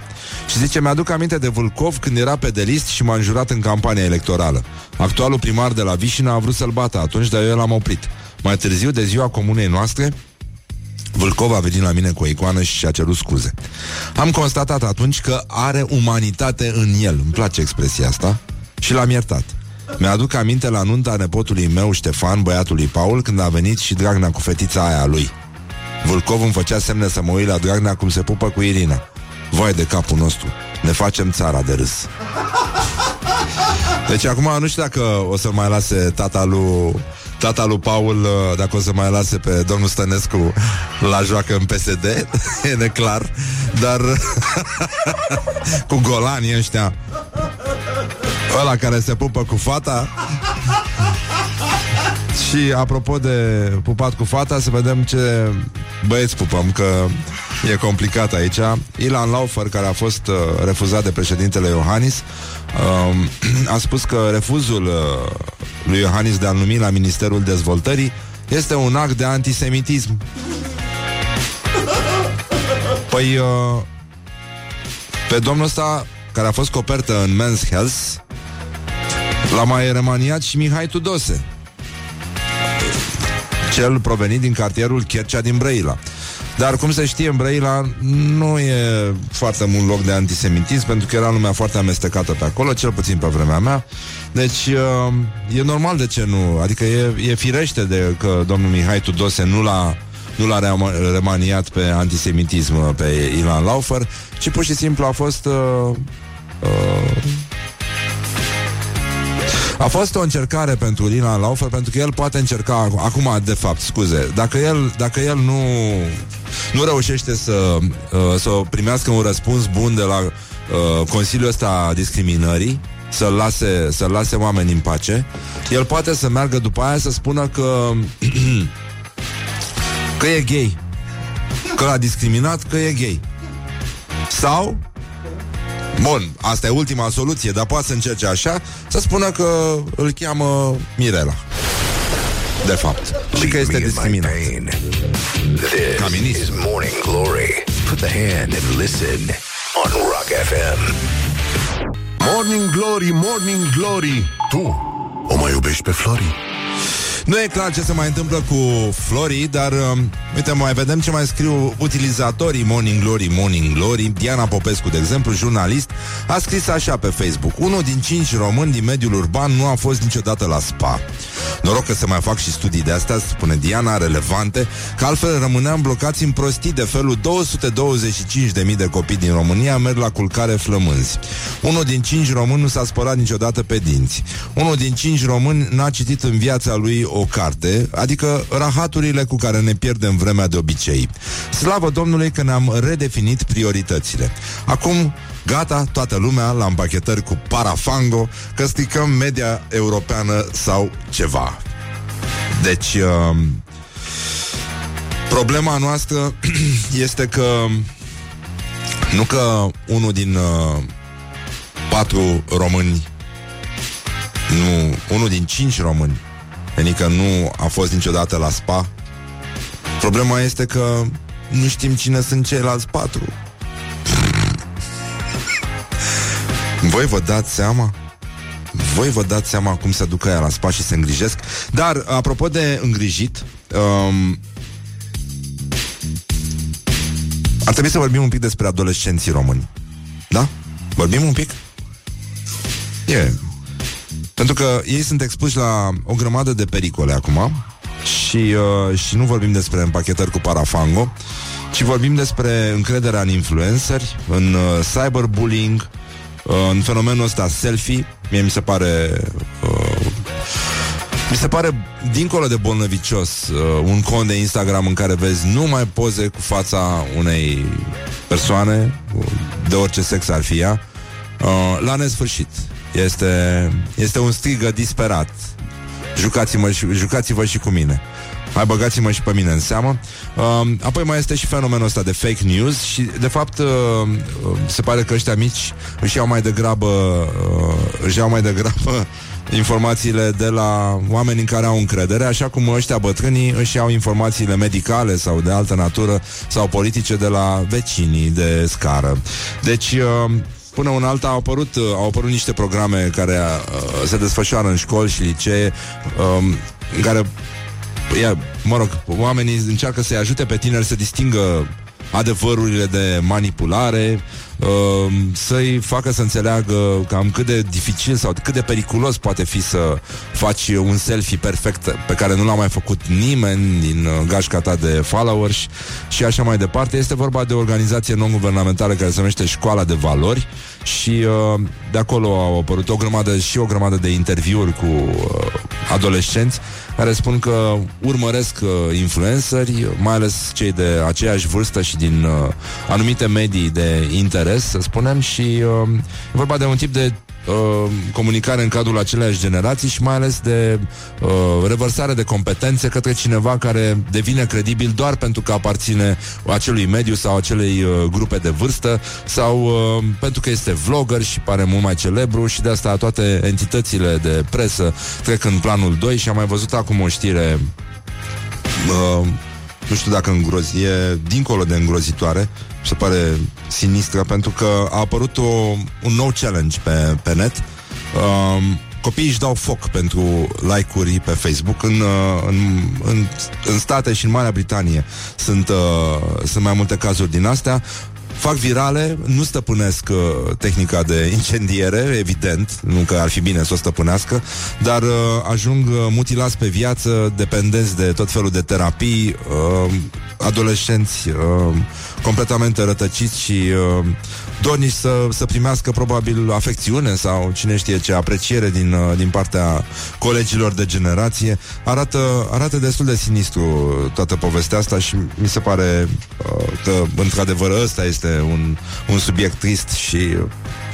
Și zice, mi-aduc aminte de Vulcov când era pedelist și m-a înjurat în campania electorală. Actualul primar de la Vișina a vrut să-l bată atunci, dar eu l-am oprit. Mai târziu, de ziua comunei noastre, Vâlcov a venit la mine cu o icoană și și-a cerut scuze. Am constatat atunci că are umanitate în el. Îmi place expresia asta. Și l-am iertat. Mi-aduc aminte la nunta nepotului meu, Ștefan, băiatului Paul, când a venit și Dragnea cu fetița aia lui. Vâlcov îmi făcea semne să mă uit la Dragnea cum se pupă cu Irina. Vai de capul nostru, ne facem țara de râs. Deci acum nu știu dacă o să mai lase tata lui tata lui Paul, uh, dacă o să mai lase pe domnul Stănescu la joacă în PSD, e neclar, dar cu golanii ăștia, ăla care se pupă cu fata, și apropo de pupat cu fata, să vedem ce băieți pupăm, că e complicat aici. Ilan Laufer, care a fost uh, refuzat de președintele Iohannis, uh, a spus că refuzul uh, lui Iohannis de a numi la Ministerul Dezvoltării este un act de antisemitism. Păi, uh, pe domnul ăsta, care a fost copertă în Men's Health, l-a mai remaniat și Mihai Tudose cel provenit din cartierul Chercea din Brăila. Dar, cum se știe, în Brăila nu e foarte mult loc de antisemitism, pentru că era lumea foarte amestecată pe acolo, cel puțin pe vremea mea. Deci, uh, e normal de ce nu. Adică e, e firește de că domnul Mihai Tudose nu l-a nu l-a remaniat pe antisemitism pe Ilan Laufer, ci pur și simplu a fost uh, uh, a fost o încercare pentru Lina Laufer, pentru că el poate încerca acum, de fapt, scuze, dacă el, dacă el nu, nu reușește să, uh, să primească un răspuns bun de la uh, Consiliul ăsta discriminării, să-l lase, să lase oamenii în pace, el poate să meargă după aia să spună că că e gay. Că l-a discriminat, că e gay. Sau Bun, asta e ultima soluție, dar poate să încerce așa Să spună că îl cheamă Mirela. De fapt. Și că este discriminat. Ca ministru. Morning Glory. Put the hand and listen On Rock FM Morning Glory, Morning Glory. Tu o mai iubești pe Flori? Nu e clar ce se mai întâmplă cu Flori, dar uh, uite, mai vedem ce mai scriu utilizatorii Morning Glory, Morning Glory. Diana Popescu, de exemplu, jurnalist, a scris așa pe Facebook. Unul din cinci români din mediul urban nu a fost niciodată la spa. Noroc că se mai fac și studii de astea, spune Diana, relevante, că altfel rămâneam blocați în prostii de felul 225.000 de copii din România merg la culcare flămânzi. Unul din cinci români nu s-a spălat niciodată pe dinți. Unul din cinci români n-a citit în viața lui o carte, adică rahaturile cu care ne pierdem vremea de obicei. Slavă Domnului că ne-am redefinit prioritățile. Acum, gata, toată lumea la împachetări cu parafango, că stricăm media europeană sau ceva. Deci, uh, problema noastră este că nu că unul din uh, patru români nu, unul din cinci români Adică nu a fost niciodată la spa. Problema este că nu știm cine sunt ceilalți patru. Voi vă dați seama? Voi vă dați seama cum se ducă ea la spa și se îngrijesc? Dar, apropo de îngrijit, um, ar trebui să vorbim un pic despre adolescenții români. Da? Vorbim un pic? E, yeah. Pentru că ei sunt expuși la o grămadă de pericole acum și, uh, și nu vorbim despre împachetări cu parafango, ci vorbim despre încrederea în influenceri, în uh, cyberbullying, uh, în fenomenul ăsta selfie. Mie mi se pare... Uh, mi se pare, dincolo de bolnăvicios, uh, un cont de Instagram în care vezi numai poze cu fața unei persoane, de orice sex ar fi ea, uh, la nesfârșit. Este, este un strigă disperat. Jucați-mă și, jucați-vă și cu mine. Mai băgați-mă și pe mine în seamă. Uh, apoi mai este și fenomenul ăsta de fake news și, de fapt, uh, se pare că ăștia mici își iau mai degrabă, uh, își iau mai degrabă informațiile de la oameni în care au încredere, așa cum ăștia bătrânii își iau informațiile medicale sau de altă natură sau politice de la vecinii de scară. Deci, uh, până un alta au apărut, uh, au apărut niște programe care uh, se desfășoară în școli și licee, um, în care ia, mă rog, oamenii încearcă să-i ajute pe tineri să distingă adevărurile de manipulare, uh, să-i facă să înțeleagă cam cât de dificil sau cât de periculos poate fi să faci un selfie perfect pe care nu l-a mai făcut nimeni din uh, gașca ta de followers și așa mai departe. Este vorba de o organizație non-guvernamentală care se numește Școala de Valori și uh, de acolo au apărut o grămadă și o grămadă de interviuri cu uh, adolescenți care spun că urmăresc uh, influenceri, mai ales cei de aceeași vârstă și din uh, anumite medii de interes, să spunem, și uh, e vorba de un tip de uh, comunicare în cadrul aceleași generații și mai ales de uh, revărsare de competențe către cineva care devine credibil doar pentru că aparține acelui mediu sau acelei uh, grupe de vârstă sau uh, pentru că este vlogger și pare mult mai celebru și de asta toate entitățile de presă trec în planul 2 și am mai văzut acum o știre uh, nu știu dacă îngrozi, e dincolo de îngrozitoare, se pare sinistră, pentru că a apărut o, un nou challenge pe, pe net. Um, copiii își dau foc pentru like-uri pe Facebook în, uh, în, în, în state și în Marea Britanie sunt, uh, sunt mai multe cazuri din astea fac virale, nu stăpânesc uh, tehnica de incendiere, evident, nu că ar fi bine să o stăpânească, dar uh, ajung uh, mutilați pe viață, dependenți de tot felul de terapii, uh, adolescenți uh, completamente rătăciți și uh, dornici să, să primească probabil afecțiune sau cine știe ce apreciere din, uh, din partea colegilor de generație. Arată, arată destul de sinistru toată povestea asta și mi se pare uh, că într-adevăr ăsta este un, un subiect trist și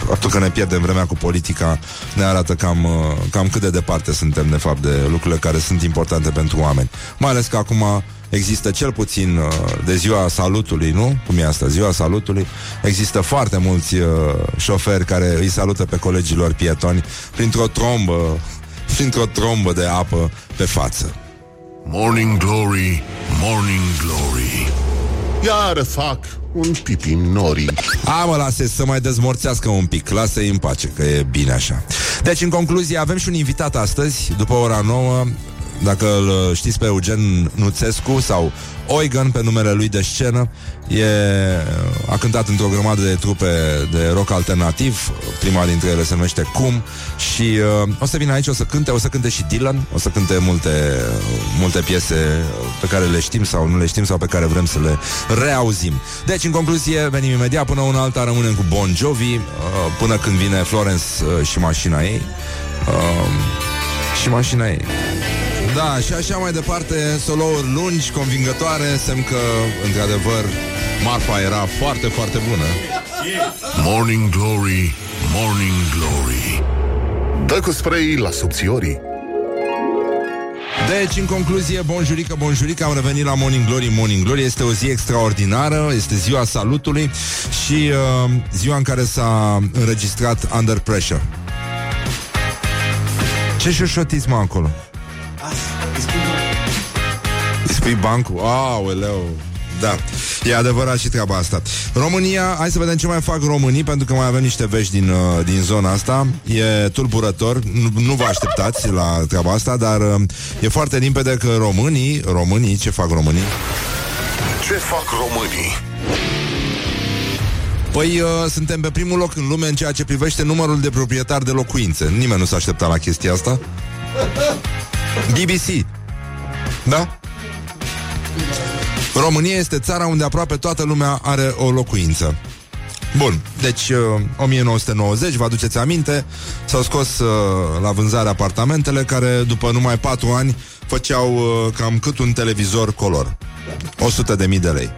faptul că ne pierdem vremea cu politica ne arată cam, uh, cam cât de departe suntem de fapt de lucrurile care sunt importante pentru oameni. Mai ales că acum există cel puțin uh, de ziua salutului, nu? Cum e asta, ziua salutului, există foarte mulți uh, șoferi care îi salută pe colegilor pietoni printr-o trombă, printr-o trombă de apă pe față. Morning Glory, Morning Glory. Iar fac un pipi nori. A, mă, lase să mai dezmorțească un pic Lasă-i în pace, că e bine așa. Deci, în concluzie, avem și un invitat astăzi După ora nouă dacă îl uh, știți pe Eugen Nuțescu sau Oigan pe numele lui de scenă, e, uh, a cântat într-o grămadă de trupe de rock alternativ, prima dintre ele se numește Cum și uh, o să vină aici, o să cânte, o să cânte și Dylan, o să cânte multe, multe piese pe care le știm sau nu le știm sau pe care vrem să le reauzim. Deci, în concluzie, venim imediat până una alta, rămânem cu Bon Jovi, uh, până când vine Florence uh, și mașina ei. Uh, și mașina ei. Da, și așa mai departe, solouri lungi, convingătoare, semn că, într-adevăr, marfa era foarte, foarte bună. Morning Glory, Morning Glory Dă cu spray la subțiorii deci, în concluzie, bonjurică, bonjurică, am revenit la Morning Glory. Morning Glory este o zi extraordinară, este ziua salutului și uh, ziua în care s-a înregistrat Under Pressure. Ce șoșotiți, mă, acolo? Îi spui bancul? Aoleu! Da, e adevărat și treaba asta. România, hai să vedem ce mai fac românii, pentru că mai avem niște vești din, uh, din zona asta. E tulburător, nu, nu vă așteptați la treaba asta, dar uh, e foarte limpede că românii, românii, ce fac românii? Ce fac românii? Păi uh, suntem pe primul loc în lume în ceea ce privește numărul de proprietari de locuințe. Nimeni nu s-a așteptat la chestia asta. BBC. Da? România este țara unde aproape toată lumea are o locuință. Bun, deci uh, 1990, vă aduceți aminte, s-au scos uh, la vânzare apartamentele care după numai 4 ani făceau uh, cam cât un televizor color. 100 de mii de lei.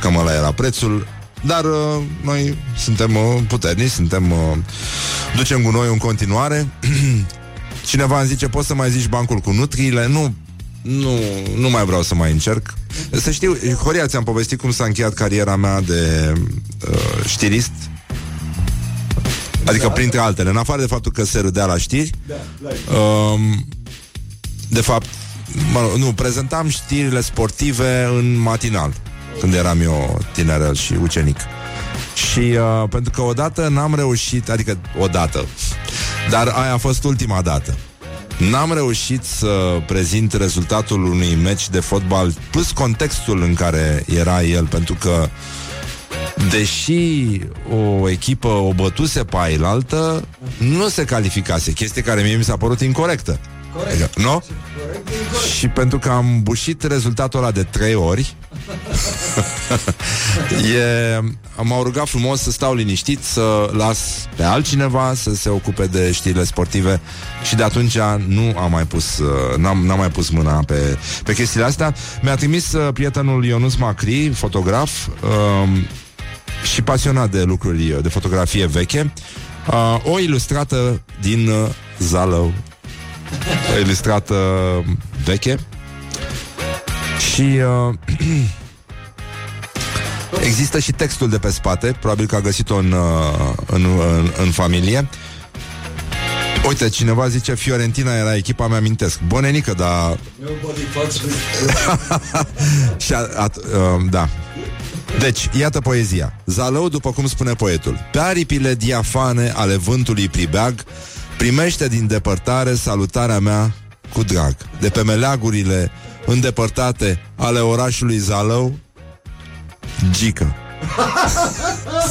Cam ăla era prețul. Dar uh, noi suntem uh, puternici, suntem uh, ducem gunoi în continuare. Cineva îmi zice, poți să mai zici bancul cu nutriile? Nu, nu, nu mai vreau să mai încerc. Să știu, Horia, ți-am povestit cum s-a încheiat cariera mea de uh, știrist. Adică printre altele, în afară de faptul că se râdea la știri, um, de fapt, mă, nu, prezentam știrile sportive în matinal, când eram eu tinerel și ucenic. Și uh, pentru că odată n-am reușit, adică odată, dar aia a fost ultima dată. N-am reușit să prezint rezultatul unui meci de fotbal plus contextul în care era el, pentru că deși o echipă o bătuse pe ailaltă, nu se calificase, chestie care mie mi s-a părut incorrectă. Corect. Adică, nu? Corect, și pentru că am bușit rezultatul ăla de trei ori, e, m-au rugat frumos să stau liniștit, să las pe altcineva să se ocupe de știrile sportive și de atunci nu am mai pus, uh, n-am, n-am mai pus mâna pe, pe chestiile astea. Mi-a trimis uh, prietenul Ionus Macri, fotograf, um, și pasionat de lucruri de fotografie veche, uh, o ilustrată din uh, Zalău. O ilustrată veche. Și uh, există și textul de pe spate, probabil că a găsit-o în, uh, în, în, în familie. Uite, cineva zice Fiorentina era echipa mea, amintesc Bonenică, dar... și a, a, uh, da deci, iată poezia. Zalău, după cum spune poetul, pe aripile diafane ale vântului pribeag, primește din depărtare salutarea mea cu drag. De pe meleagurile îndepărtate ale orașului Zalău, Gică.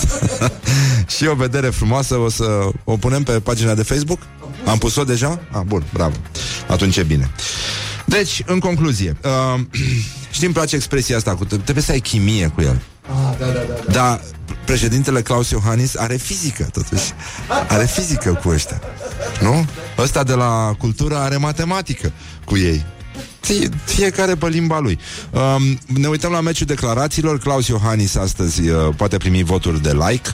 și o vedere frumoasă O să o punem pe pagina de Facebook Am pus-o deja? Ah, bun, bravo Atunci e bine Deci, în concluzie uh, Știi, îmi place expresia asta cu Trebuie să ai chimie cu el Ah, da, da, da, da. Dar președintele Claus Iohannis are fizică, totuși. Are fizică cu ăștia. Nu? Ăsta de la cultură are matematică cu ei. Fie, fiecare pe limba lui. Um, ne uităm la meciul declarațiilor. Claus Iohannis astăzi uh, poate primi voturi de like.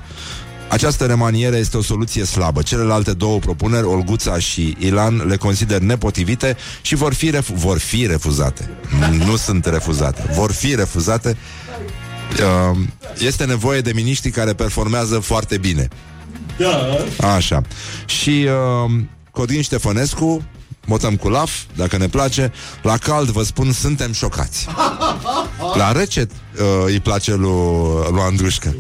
Această remaniere este o soluție slabă. Celelalte două propuneri, Olguța și Ilan, le consider nepotrivite și vor fi, refu- vor fi refuzate. nu sunt refuzate. Vor fi refuzate uh, este nevoie de miniștri care performează foarte bine. Da. Așa. Și uh, Codin Ștefănescu, votăm cu laf, dacă ne place. La cald, vă spun, suntem șocați. La rece uh, îi place lui, lui Andrușcă.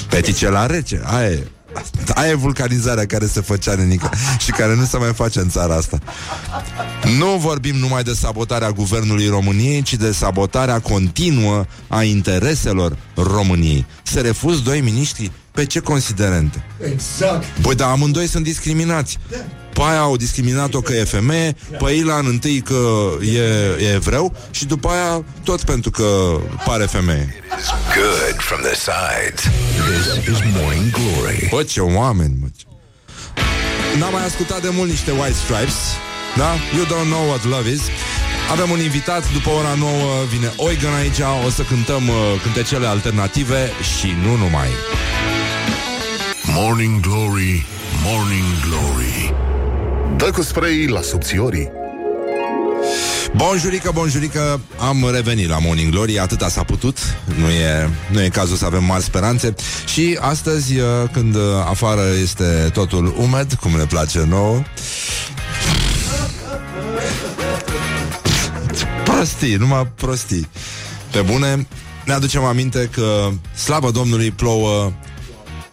Petice la rece, aia e. Aia e vulcanizarea care se făcea nenică și care nu se mai face în țara asta. Nu vorbim numai de sabotarea guvernului României, ci de sabotarea continuă a intereselor României. Se refuz doi miniștri pe ce considerente? Exact. Păi da, amândoi sunt discriminați. Da. Pe aia au discriminat-o că e femeie, pe Ilan întâi că e, e evreu și după aia tot pentru că pare femeie. Good from the sides. This is Morning Glory. Bă, ce oameni, mă. N-am mai ascultat de mult niște White Stripes, da? You don't know what love is. Avem un invitat, după ora 9 vine Oigan aici, o să cântăm uh, cântecele alternative și nu numai. Morning Glory, Morning Glory Dă cu spray la subțiorii Bonjurică, bonjurică, am revenit la Morning Glory, atâta s-a putut, nu e, nu e cazul să avem mari speranțe și astăzi, uh, când uh, afară este totul umed, cum ne place nouă, prostii, numai prostii, pe bune, ne aducem aminte că, slavă Domnului, plouă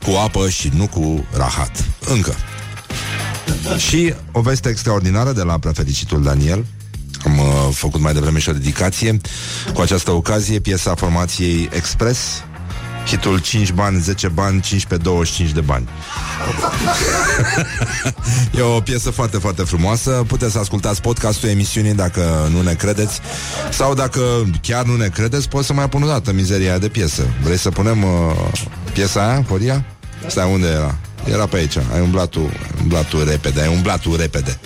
cu apă și nu cu rahat. Încă. Și o veste extraordinară de la prefericitul Daniel. Am uh, făcut mai devreme și o dedicație. Cu această ocazie, piesa formației Express, hitul 5 bani, 10 bani, 15, 25 de bani. e o piesă foarte, foarte frumoasă. Puteți să ascultați podcastul emisiunii dacă nu ne credeți. Sau dacă chiar nu ne credeți, poți să mai pun o dată mizeria de piesă. Vrei să punem uh, piesa aia, Horia? Stai, unde era? Era pe aici, ai umblat tu, umblat tu repede, ai umblat tu repede.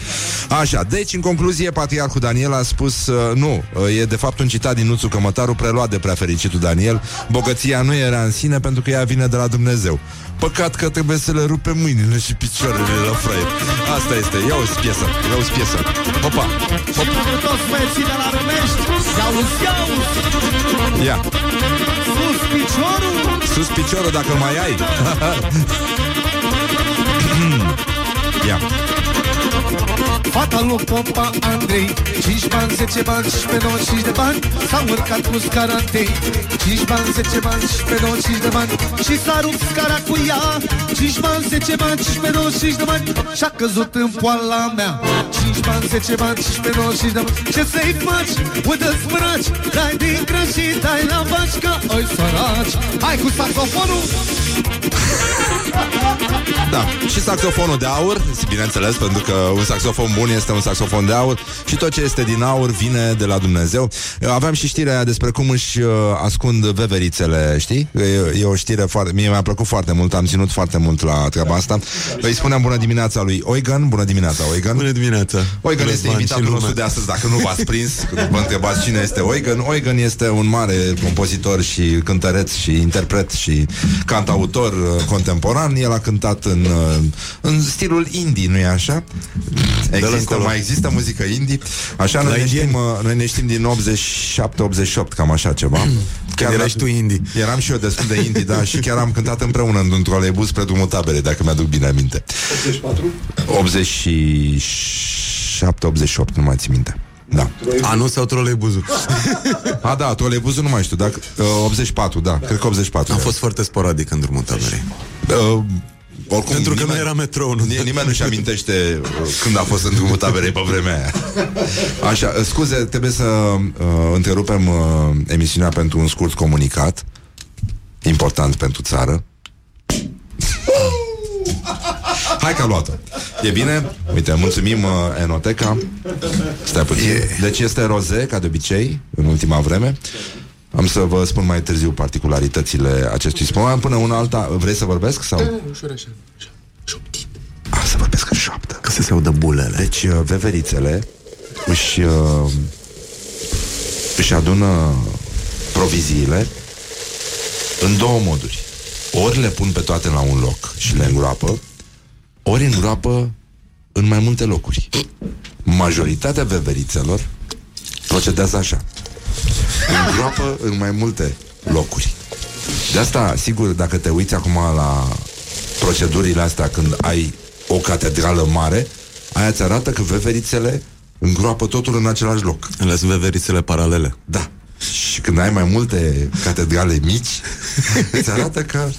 Așa, deci, în concluzie, Patriarhul Daniel a spus, uh, nu, uh, e de fapt un citat din Nuțu Cămătaru preluat de prea fericitul Daniel, bogăția nu era în sine pentru că ea vine de la Dumnezeu. Păcat că trebuie să le rupe mâinile și picioarele la fraier. Asta este, ia o piesă, ia o piesă. Popa! Popa! Ia! Sus piciorul! Sus piciorul dacă mai ai! Ia. Fata lui Pompa Andrei 5 bani, 10 bani, 15, 95 de bani S-a urcat cu scara întâi. 5 bani, 10 bani, 15, 95 de bani Și s-a rupt scara cu ea. 5 bani, 10 bani, 15, 95 de bani Și-a căzut în poala mea. 5 bani, 10 bani, 15, 95 de bani. Ce să-i faci? Uite-ți mânaci? Dai din grân și dai la vaci Că oi săraci. Hai cu saxofonul Da, și saxofonul de aur, bineînțeles, pentru că un saxofon bun este un saxofon de aur și tot ce este din aur vine de la Dumnezeu. Aveam și știrea despre cum își uh, ascund veverițele, știi? E, e o știre foarte... Mie mi-a plăcut foarte mult, am ținut foarte mult la treaba asta. Îi spuneam bună dimineața lui Oigan, bună dimineața, Oigan. Bună dimineața. Oigan este invitatul nostru de astăzi, dacă nu v-ați prins, când vă întrebați cine este Oigan. Oigan este un mare compozitor și cântăreț și interpret și cantautor uh, contemporan. El a cântat în, uh, în stilul indie, nu-i așa? Există, mai există muzică indie. Așa, noi ne, știm, uh, noi ne știm din 87-88, cam așa ceva. Chiar erai și tu indie. Eram și eu destul de indie, da, și chiar am cântat împreună într-un troleibuz spre drumul tabere, dacă mi-aduc bine aminte. 84? 87-88, nu mai țin minte. Da. Anul sau troleibuzul? A, da, troleibuzul nu mai știu, dacă, uh, 84, da, cred că 84. Am fost foarte sporadic în drumul taberei. Uh, oricum, Pentru că nimeni, nu era metrou. Nu ni- Nimeni nu-și amintește uh, când a fost în drumul taberei pe vremea aia. Așa, uh, scuze, trebuie să uh, întrerupem uh, emisiunea pentru un scurt comunicat important pentru țară. Hai că a luat-o. E bine? Uite, mulțumim uh, Enoteca. Stai puțin. Deci este roze, ca de obicei, în ultima vreme. Am să vă spun mai târziu particularitățile acestui spumant. Până una alta, vrei să vorbesc? Sau? A, să vorbesc în șoaptă. Ca să se audă bulele. Deci, uh, veverițele își, uh, își adună proviziile în două moduri. Ori le pun pe toate la un loc și le îngroapă, ori îngroapă în mai multe locuri. Majoritatea veverițelor procedează așa. Îngroapă în mai multe locuri. De asta, sigur, dacă te uiți acum la procedurile astea când ai o catedrală mare, aia îți arată că veverițele îngroapă totul în același loc. Ales veverițele paralele. Da. Și când ai mai multe catedrale mici, îți arată că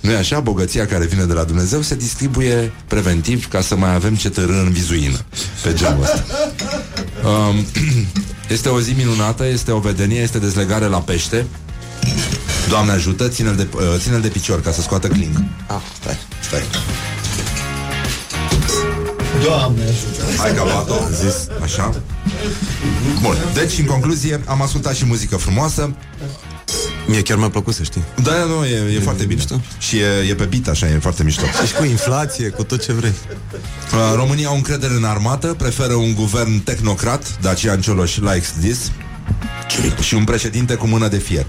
nu e așa, bogăția care vine de la Dumnezeu se distribuie preventiv ca să mai avem ce tărâ în vizuină pe genul ăsta. Um, este o zi minunată, este o vedenie, este dezlegare la pește. Doamne ajută, ține-l de, uh, ține de picior ca să scoată cling. Ah, stai, stai. Doamne ajută Hai că a luat-o, am zis, așa. Bun, deci, în concluzie, am ascultat și muzică frumoasă. Mie chiar mi-a plăcut să știi. Da, nu, e, e foarte bine. mișto. Și e, e pe beat, așa, e foarte mișto. Și cu inflație, cu tot ce vrei. Uh, România au încredere în armată, preferă un guvern tehnocrat, Dacian Cioloș likes this, și un președinte cu mână de fier.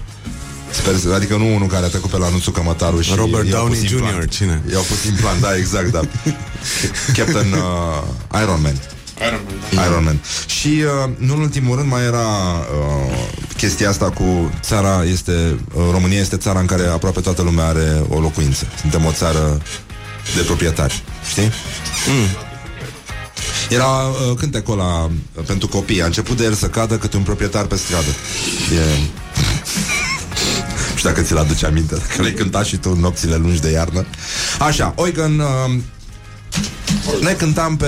Sper, adică nu unul care a trecut pe la anunțul Cămătaru și Robert i-au Downey pus Jr., implant. cine? I-au pus implant, da, exact, da. Captain uh, Iron Man. Iron Man. Și uh, nu în ultimul rând mai era uh, chestia asta cu țara este uh, România este țara în care aproape toată lumea are o locuință. Suntem o țară de proprietari, știi? Mm. Era uh, cântecul ăla uh, pentru copii. A început de el să cadă câte un proprietar pe stradă. E... Nu știu dacă ți-l aduce aminte, dacă le-ai cântat și tu în nopțile lungi de iarnă. Așa, Oigan, uh, noi cântam pe,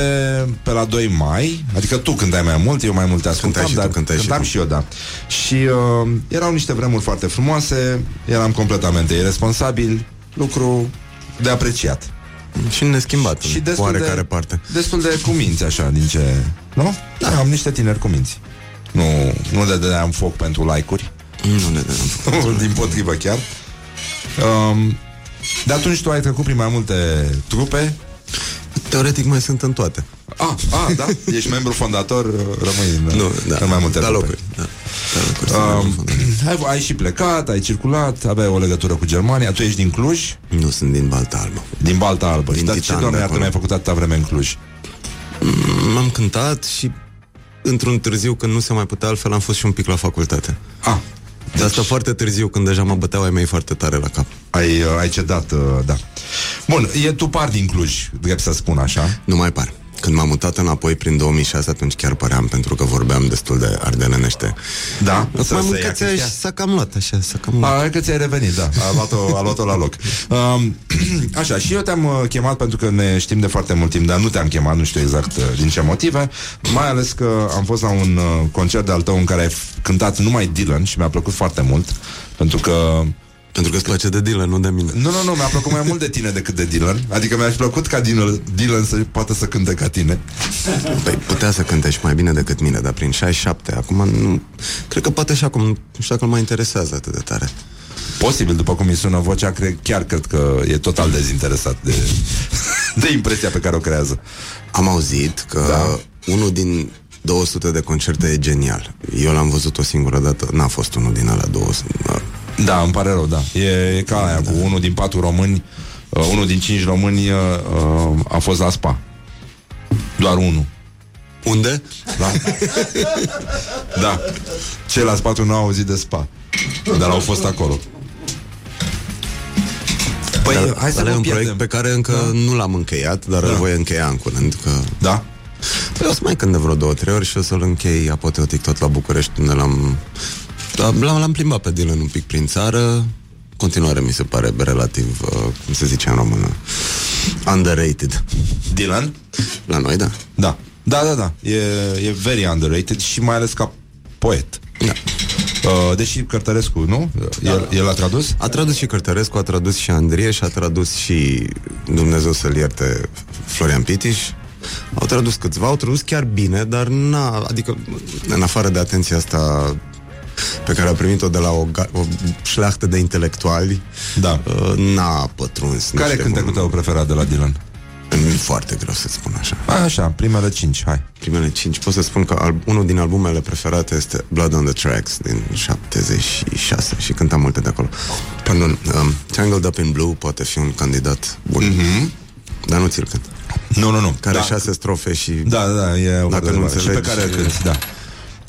pe la 2 mai, adică tu cântai mai mult, eu mai mult te ascultam, Cântai și tu, dar cântai și cântam tu. și eu, da. Și uh, erau niște vremuri foarte frumoase, eram completamente irresponsabil, lucru de apreciat. Și neschimbat, Și în destul oarecare de, parte. Destul de cuminți, așa, din ce... Nu? Da. Am niște tineri cuminți. Nu, nu le dădeam foc pentru like-uri. Nu ne dăm. din potrivă chiar. Um, de atunci tu ai trecut prin mai multe trupe. Teoretic mai sunt în toate. Ah, ah da? Ești membru fondator, rămâi în, Nu, da. în mai multe da, trupe. locuri. Da. Da, locuri sunt Um, mai multe. ai, ai și plecat, ai circulat, aveai o legătură cu Germania. Tu ești din Cluj, Nu sunt din Balta Albă. din Balta Albă. Din și dar ce, Titan, doamne, de iartă, acolo. mi-ai făcut atâta vreme în Cluj? M-am cântat și într-un târziu când nu se mai putea altfel am fost și un pic la facultate. Ah, De asta foarte târziu, când deja mă băteau ai mei foarte tare la cap. Ai, uh, ai cedat, uh, da. Bun, e tu par din Cluj, drept să spun așa. Nu mai par. Când m-am mutat înapoi prin 2006, atunci chiar păream, pentru că vorbeam destul de ardelenește. Da? Să mai mult că ți-a, s-a cam luat, așa, s-a cam luat. A, că ți-ai revenit, da. A luat-o, a luat-o la loc. Um, așa, și eu te-am uh, chemat pentru că ne știm de foarte mult timp, dar nu te-am chemat, nu știu exact uh, din ce motive, mai ales că am fost la un uh, concert de-al tău în care ai f- cântat numai Dylan și mi-a plăcut foarte mult, pentru că Pentru că îți place de Dylan, nu de mine. nu, nu, nu, mi-a plăcut mai mult de tine decât de Dylan. Adică mi-aș plăcut ca Dylan, Dylan să poată să cânte ca tine. Păi putea să cânte și mai bine decât mine, dar prin 67, acum nu... Cred că poate și acum, nu știu dacă îl mai interesează atât de tare. Posibil, după cum îi sună vocea, cred, chiar cred că e total dezinteresat de, de impresia pe care o creează. Am auzit că Da. da. unul din 200 de concerte e genial. Eu l-am văzut o singură dată, n-a fost unul din alea 200. Da, îmi pare rău, da. E, e ca aia cu unul din patru români, uh, unul din cinci români uh, uh, a fost la spa. Doar unul. Unde? Da? da. Ceilalți patru nu au auzit de spa. Dar au fost acolo. Păi, Dar hai să ăla e nu un pierdem. proiect pe care încă da. nu l-am încheiat, dar da. îl voi încheia în curând. Că... Da? Păi o să mai cânt de vreo două, trei ori și o să-l închei apoteotic tot la București, unde l-am... Da, l-am, l-am plimbat pe Dylan un pic prin țară. Continuare mi se pare relativ, uh, cum se zice în română, underrated. Dylan? La noi, da. Da. Da, da, da. E, e very underrated și mai ales ca poet. Da. Uh, deși Cărtărescu, nu? El, el a tradus? A tradus și Cărtărescu, a tradus și Andrie și a tradus și Dumnezeu să-l ierte Florian Pitiș. Au tradus câțiva, au tradus chiar bine, dar n-a, adică în afară de atenția asta pe care a primit-o de la o, ga- o șleachtă de intelectuali, Da. uh, n-a pătruns. Care e niște cântecul bun- tău preferat de la Dylan? Mi-e foarte greu să spun așa. A, așa, primele cinci, hai. Primele cinci, pot să spun că al, unul din albumele preferate este Blood on the Tracks din 76 și cântam multe de acolo. Pardon, um, Tangled Up in Blue poate fi un candidat bun, mm-hmm. dar nu ți-l cânt. Nu, nu, nu. Care da. șase strofe și... Da, da, da, e o Dacă nu și pe înțelegi- care îl cânti, da.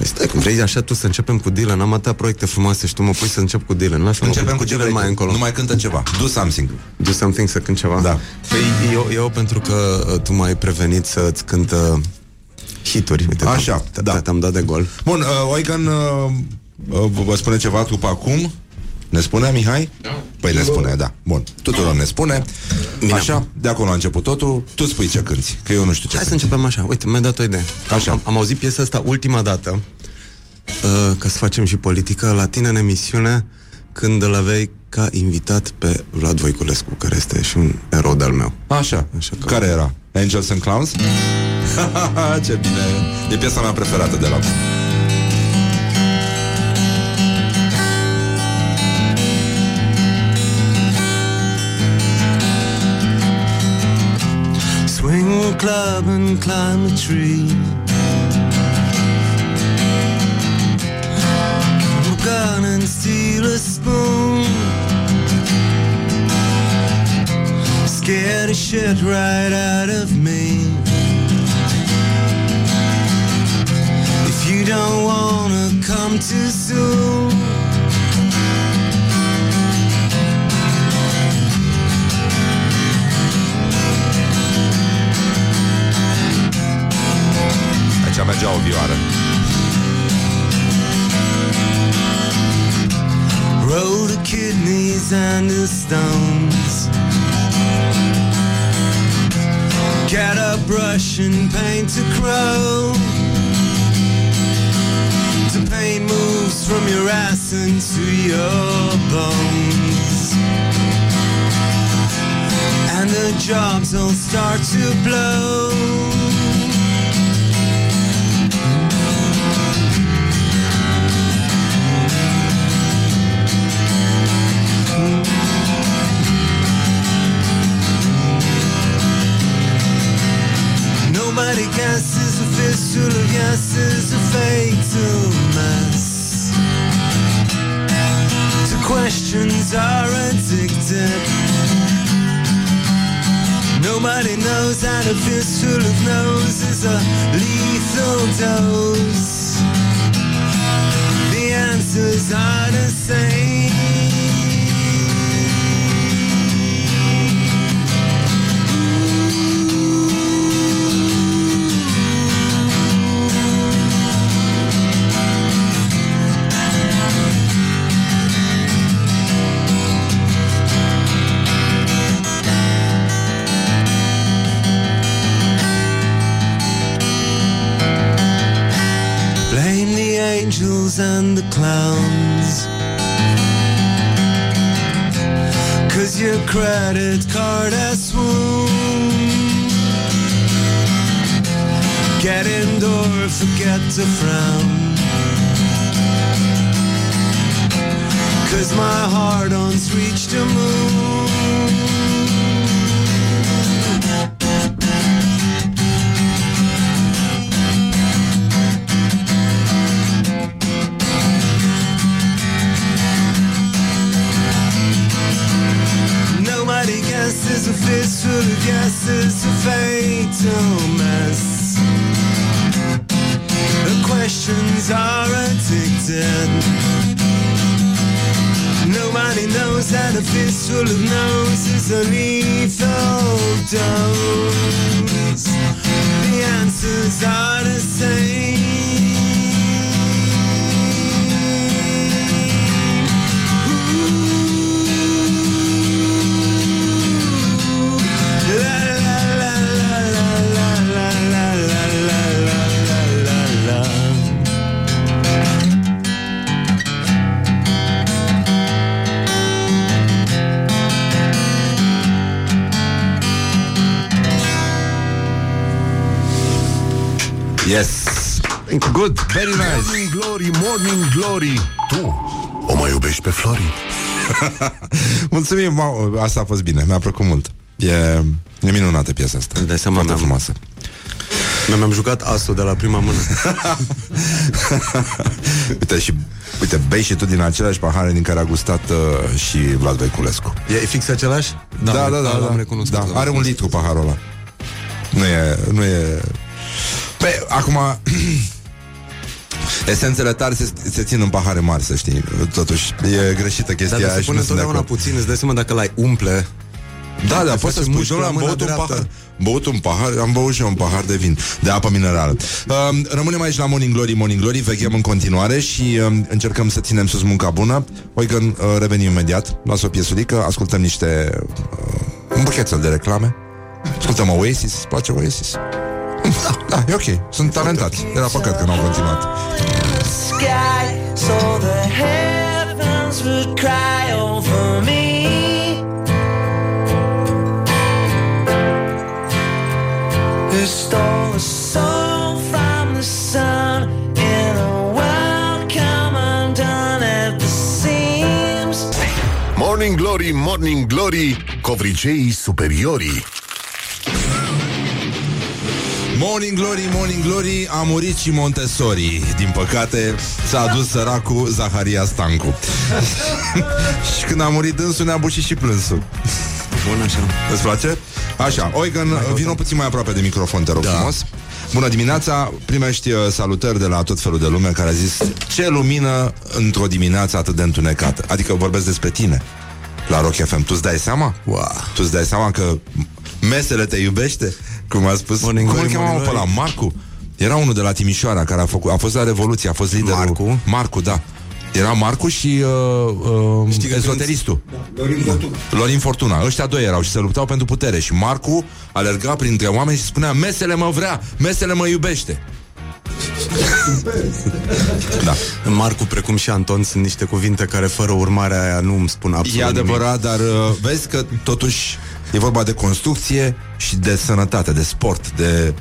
Păi stai, cum vrei așa tu să începem cu Dylan? Am atâtea proiecte frumoase și tu mă pui să încep cu Dylan. Lasă-mă Începem cu Dylan Dylan mai încolo. Nu mai cântă ceva. Do something. Do something să cânt ceva? Da. Păi eu, eu pentru că uh, tu m-ai prevenit să-ți cântă hituri. Uite, Așa, te-am, da. te-am dat de gol. Bun, uh, Oigan uh, uh, vă spune ceva după acum? Ne spune, Mihai? Da. Păi ne spune, da. Bun, tuturor ne spune. Bine. Așa, de acolo a început totul. Tu spui ce cânti, că eu nu știu ce Hai să cânti. începem așa. Uite, mi-a dat o idee. Așa. Am, am auzit piesa asta ultima dată, uh, ca să facem și politică, la tine în emisiune, când îl aveai ca invitat pe Vlad Voiculescu, care este și un erou de-al meu. Așa. Așa că- Care era? Angels and Clowns? ce bine. E piesa mea preferată de la club and climb a tree. Kill a gun and steal a spoon. Scare the shit right out of me. If you don't wanna come too soon. Aici mergea o vioară. Roll the kidneys and the stones. Get a brush and paint a crow. The pain moves from your ass into your bones. And the jobs all start to blow. Nobody guesses a fistful of yeses, a fatal mess. To questions are addicted. Nobody knows that a fistful of no's is a lethal dose. The answers are the same. And the clowns. Cause your credit card has swooned. Get indoor, forget to frown. Cause my heart on's reached the moon. A fistful of guesses a fatal mess. The questions are addicted. Nobody knows that a fistful of no's is a lethal dose. The answers are the same. Good, very nice. Morning Glory, Morning Glory Tu o mai iubești pe Flori? Mulțumim, mau, asta a fost bine, mi-a plăcut mult. E, e minunată piesa asta. Îmi dai seama, Foarte mi-am- frumoasă. Mi-am jucat asul de la prima mână. uite, și, uite, bei și tu din aceleași pahare din care a gustat uh, și Vlad Voiculescu. E fix același? Da, da, da. L-am da, recunoscut. da. Are un litru paharul ăla. Nu e... Nu e... Pe, acum... Esențele tare se, se țin în pahare mari, să știi. Totuși, e greșită chestia Dar aia se și pune nu sunt de întotdeauna acord. puțin Îți dai seama dacă l-ai umple Da, da, Te poți să faci spui, mușchi domnule, la am mâna băut un dreaptă." pahar Am băut un pahar, am băut și eu un pahar de vin De apă minerală uh, Rămânem aici la Morning Glory, Morning Glory Veghem în continuare și uh, încercăm să ținem sus munca bună Oigan, uh, revenim imediat Las o piesulică, ascultăm niște uh, Un buchețel de reclame Ascultăm Oasis, îți place Oasis? Da, da, e ok, sunt talentați Era păcat că n-au continuat sky so the heavens would cry over me. Who stole a soul from the sun in a world come undone at the seams? Morning Glory, Morning Glory Covriceii superiorii Morning Glory, Morning Glory A murit și Montessori Din păcate s-a adus săracul Zaharia Stancu Și când a murit dânsul Ne-a bușit și plânsul Bun așa Îți place? Așa, Oigan, vină puțin mai aproape de microfon, te rog da. frumos Bună dimineața, primești uh, salutări de la tot felul de lume care a zis Ce lumină într-o dimineață atât de întunecată Adică vorbesc despre tine La Rock FM, tu-ți dai seama? Wow. Tu-ți dai seama că mesele te iubește? Cum a spus. Morning Cum îl glory, chema morning pe la glory. Marcu? Era unul de la Timișoara care a, făcut, a fost la Revoluție, a fost liderul. Marcu? Marcu, da. Era Marcu și uh, uh, că ezoteristul. Lorin Fortuna. Ăștia doi erau și se luptau pentru putere. Și Marcu alerga printre oameni și spunea Mesele mă vrea, mesele mă iubește. Da, Marcu, precum și Anton, sunt niște cuvinte care fără urmarea aia nu îmi spun absolut e adevărat, dar uh, vezi că totuși e vorba de construcție și de sănătate, de sport, de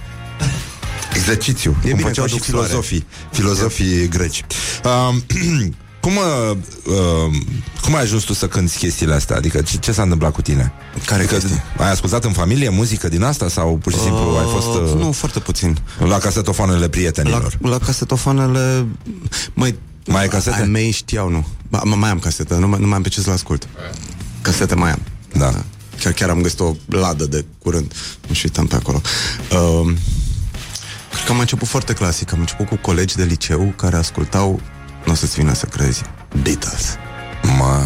exercițiu. E cum bine făceau că și aduc floare. filozofii, filozofii greci. Uh, cum, uh, uh, cum ai ajuns tu să cânti chestiile astea? Adică ce, ce s-a întâmplat cu tine? Care adică, chestii? ai ascultat în familie muzică din asta sau pur și simplu ai fost uh, Nu, foarte puțin la casetofoanele prietenilor? La, la casetofanele Măi, Mai ai casete? Ai mei știau, nu ba, Mai am casete, nu, mai- nu mai am pe ce să le ascult Casete mai am Da. Chiar, chiar am găsit o ladă de curând Nu și uitam pe acolo uh, Cred că am început foarte clasic Am început cu colegi de liceu Care ascultau Nu o să-ți vină să crezi. Beatles. Mă,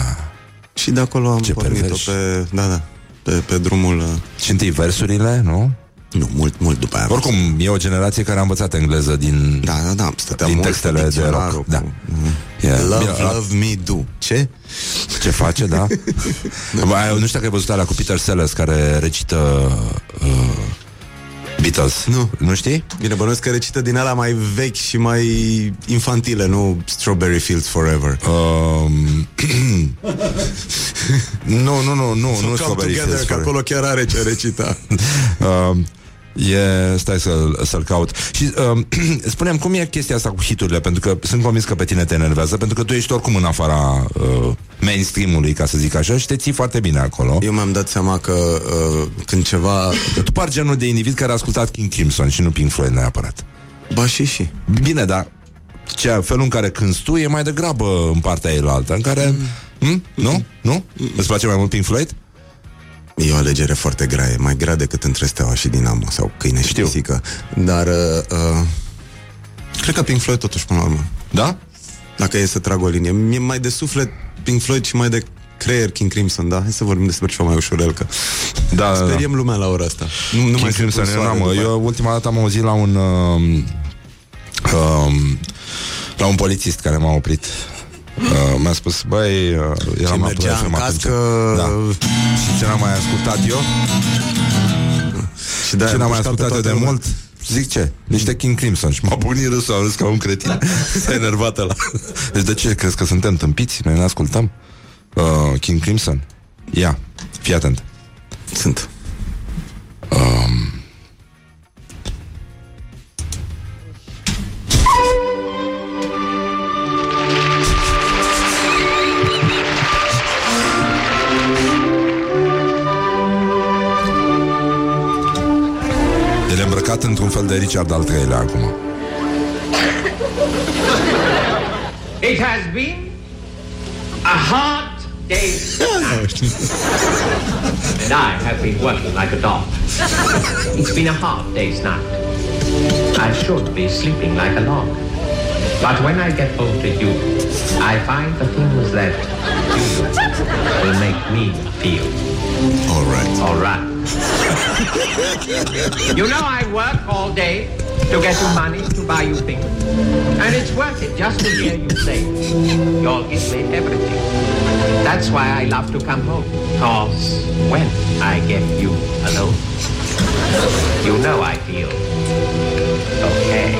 Și de acolo am Ce pornit-o perverși. pe, da, da, pe, pe drumul... uh, și întâi versurile, nu? Nu, mult, mult după aia. Oricum, e o generație care a învățat engleză din... Da, da, da, stătea Din mult textele cu de rock, dicționarul, da. cu- Yeah. Love, Bine, la- love me do. Ce? Ce face, da? Ba, eu nu știu dacă ai văzut alea cu Peter Sellers care recită uh, Beatles. Nu. Nu știi? Bine, bănuiesc că recită din alea mai vechi și mai infantile, nu Strawberry Fields Forever. Um, nu, nu, nu, nu, nu Come Strawberry together, Fields că Forever. acolo chiar are ce recita. Um, E, stai să, să-l caut Și um, spuneam, cum e chestia asta cu hiturile Pentru că sunt convins că pe tine te enervează Pentru că tu ești oricum în afara uh, Mainstream-ului, ca să zic așa Și te ții foarte bine acolo Eu mi-am dat seama că uh, când ceva... Tu par genul de individ care a ascultat King Crimson Și nu Pink Floyd neapărat Ba și și. Bine, dar ce, felul în care cânti tu e mai degrabă în partea elaltă, în care... Mm? Nu? Nu? Îți place mai mult Pink Floyd? E o alegere foarte grea, e mai grea decât între Steaua și Dinamo sau câine și Știu. pisică. Dar uh, uh, cred că Pink Floyd totuși până la urmă. Da? Dacă e să trag o linie. Mi-e mai de suflet Pink Floyd și mai de creier King Crimson, da? Hai să vorbim despre ceva mai ușurel, că Da, da, da. speriem lumea la ora asta. Nu, nu mai King sunt Crimson, în eu, soare n-am, după aia. eu ultima dată am auzit la un... Um, um, la un polițist care m-a oprit Uh, mi-a spus, băi, uh, eram la mergea Tour FM în atunci. cască- Da. Și ce n-am mai ascultat eu Și de Ce n-am mai ascultat eu de mult Zic ce? Niște King Crimson Și m-a bunit râsul, am râs ca un cretin S-a enervat ăla Deci de ce? Crezi că suntem tâmpiți? Noi ne ascultăm? Uh, King Crimson? Ia, fii atent Sunt. um, îmbrăcat de Richard al acum eh, It has been a hard day. and I have been working like a dog. It's been a hard day's night. I should be sleeping like a log. But when I get home to you, I find the things that you will make me feel All right. all right. You know I work all day to get you money to buy you things. And it's worth it just to hear you say, you'll give me everything. That's why I love to come home. Cause when I get you alone, you know I feel okay.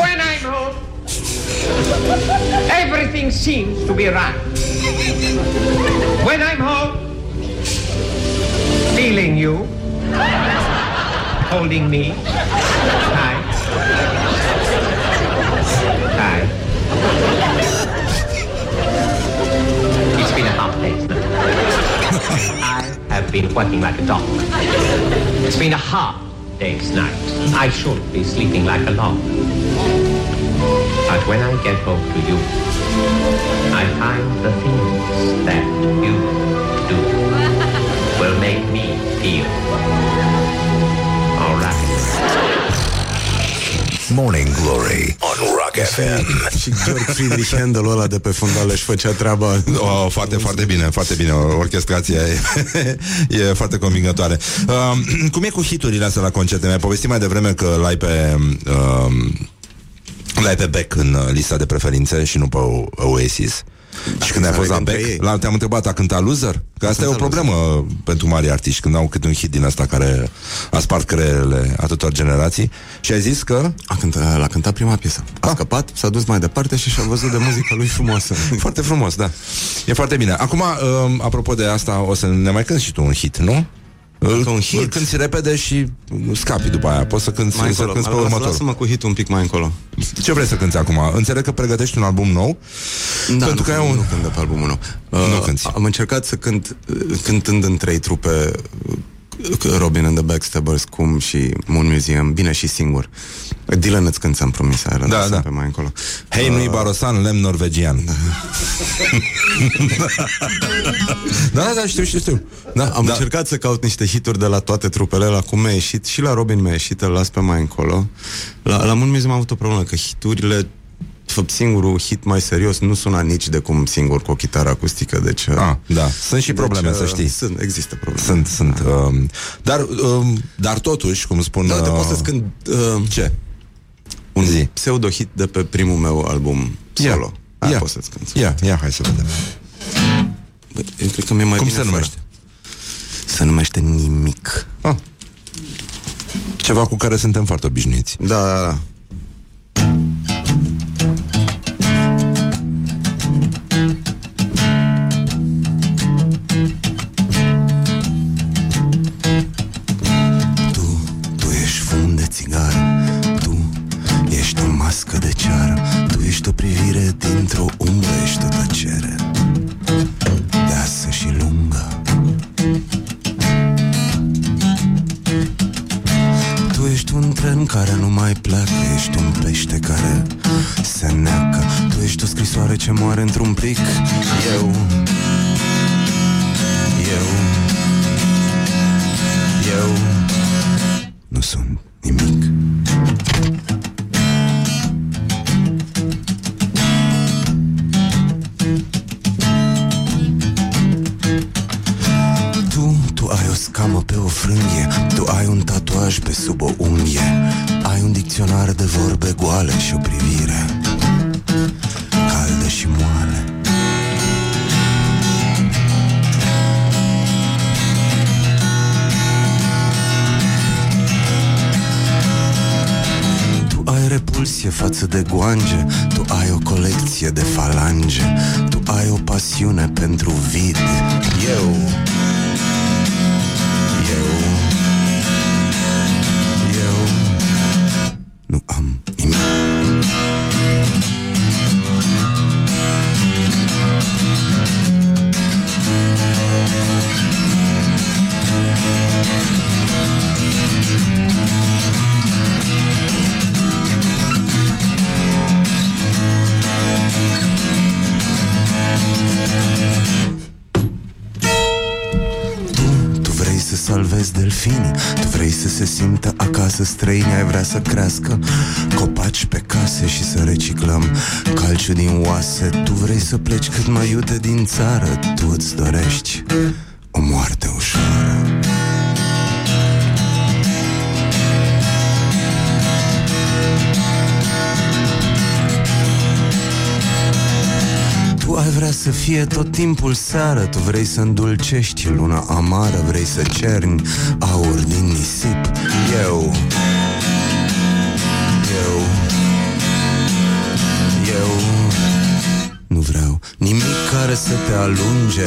when everything seems to be right. When I'm home, feeling you, holding me tight, tight. It's been a hard day. I have been working like a dog. It's been a hard day's night. I should be sleeping like a log. But when I get home to you, I find the things that you do will make me feel all right. Morning Glory on Rock FM. Și George Friedrich Handel ăla de pe fundal își făcea treaba. Oh, foarte, foarte bine, foarte bine. Orchestrația e, e foarte convingătoare. Uh, cum e cu hiturile astea la concerte? Mi-ai povestit mai devreme că l-ai pe... Uh, l-ai pe Beck în uh, lista de preferințe și nu pe O- Oasis. și când ai fost la înțeleg între Beck, ei. la, te-am întrebat, a cântat Loser? Că asta e o cântat problemă pentru mari artiști, când au câte un hit din asta care a spart creierele atâtor generații. Și ai zis că... A cântat, l-a cântat prima piesă. A scăpat, s-a dus mai departe și și-a văzut de muzica lui frumoasă. Foarte frumos, da. E foarte bine. Acum, um, apropo de asta, o să ne mai cânti și tu un hit, nu? Îl, un hit? îl cânti repede și scapi după aia. Poți să cânti, mai să încolo. cânti pe Las- următor. Lasă-mă cu hit un pic mai încolo. Ce vrei să cânti acum? Înțeleg că pregătești un album nou. Da, Pentru nu, că ai nu, un- nu cânt de pe albumul nou. Nu cânti. Am încercat să cânt uh, cântând în trei trupe uh, Robin and the Backstabbers, cum și Moon Museum, bine și singur. Dylan îți când ți-am promis aia, Da, da. pe mai încolo. Hei, nu-i barosan, lemn norvegian. Da, da, da, știu, știu, știu. Da, Am da. încercat să caut niște hituri de la toate trupele, la cum mi-a ieșit și la Robin mi-a ieșit, îl las pe mai încolo. La, la Moon Museum am avut o problemă, că hiturile fă, singurul hit mai serios nu suna nici de cum singur cu o chitară acustică, deci... uh, Ah, da. Sunt și probleme, deci, să uh, știi. Sunt, există probleme. Sunt, sunt. Um, dar, um, dar totuși, cum spun... Da, te uh, pot să cânt uh, Ce? un Zi. pseudo-hit de pe primul meu album Ia. solo. Aia Ia. pot să-ți cânt. Ia, ia, hai să vedem. Bă, Eu cred că mi-e mai Cum bine se fără. numește? Se numește Nimic. Ah. Ceva cu care suntem foarte obișnuiți. Da, da, da. O privire dintr-o umbră Ești o tăcere Deasă și lungă. Tu ești un tren care nu mai pleacă Ești un pește care se neacă. Tu ești o scrisoare ce moare într-un să crească. Copaci pe case Și să reciclăm calciu din oase. Tu vrei să pleci cât mai iute din țară Tu îți dorești o moarte ușoară. Tu ai vrea să fie tot timpul seară Tu vrei să îndulcești luna amară Vrei să cerni aur din nisip. Eu Eu care să te alunge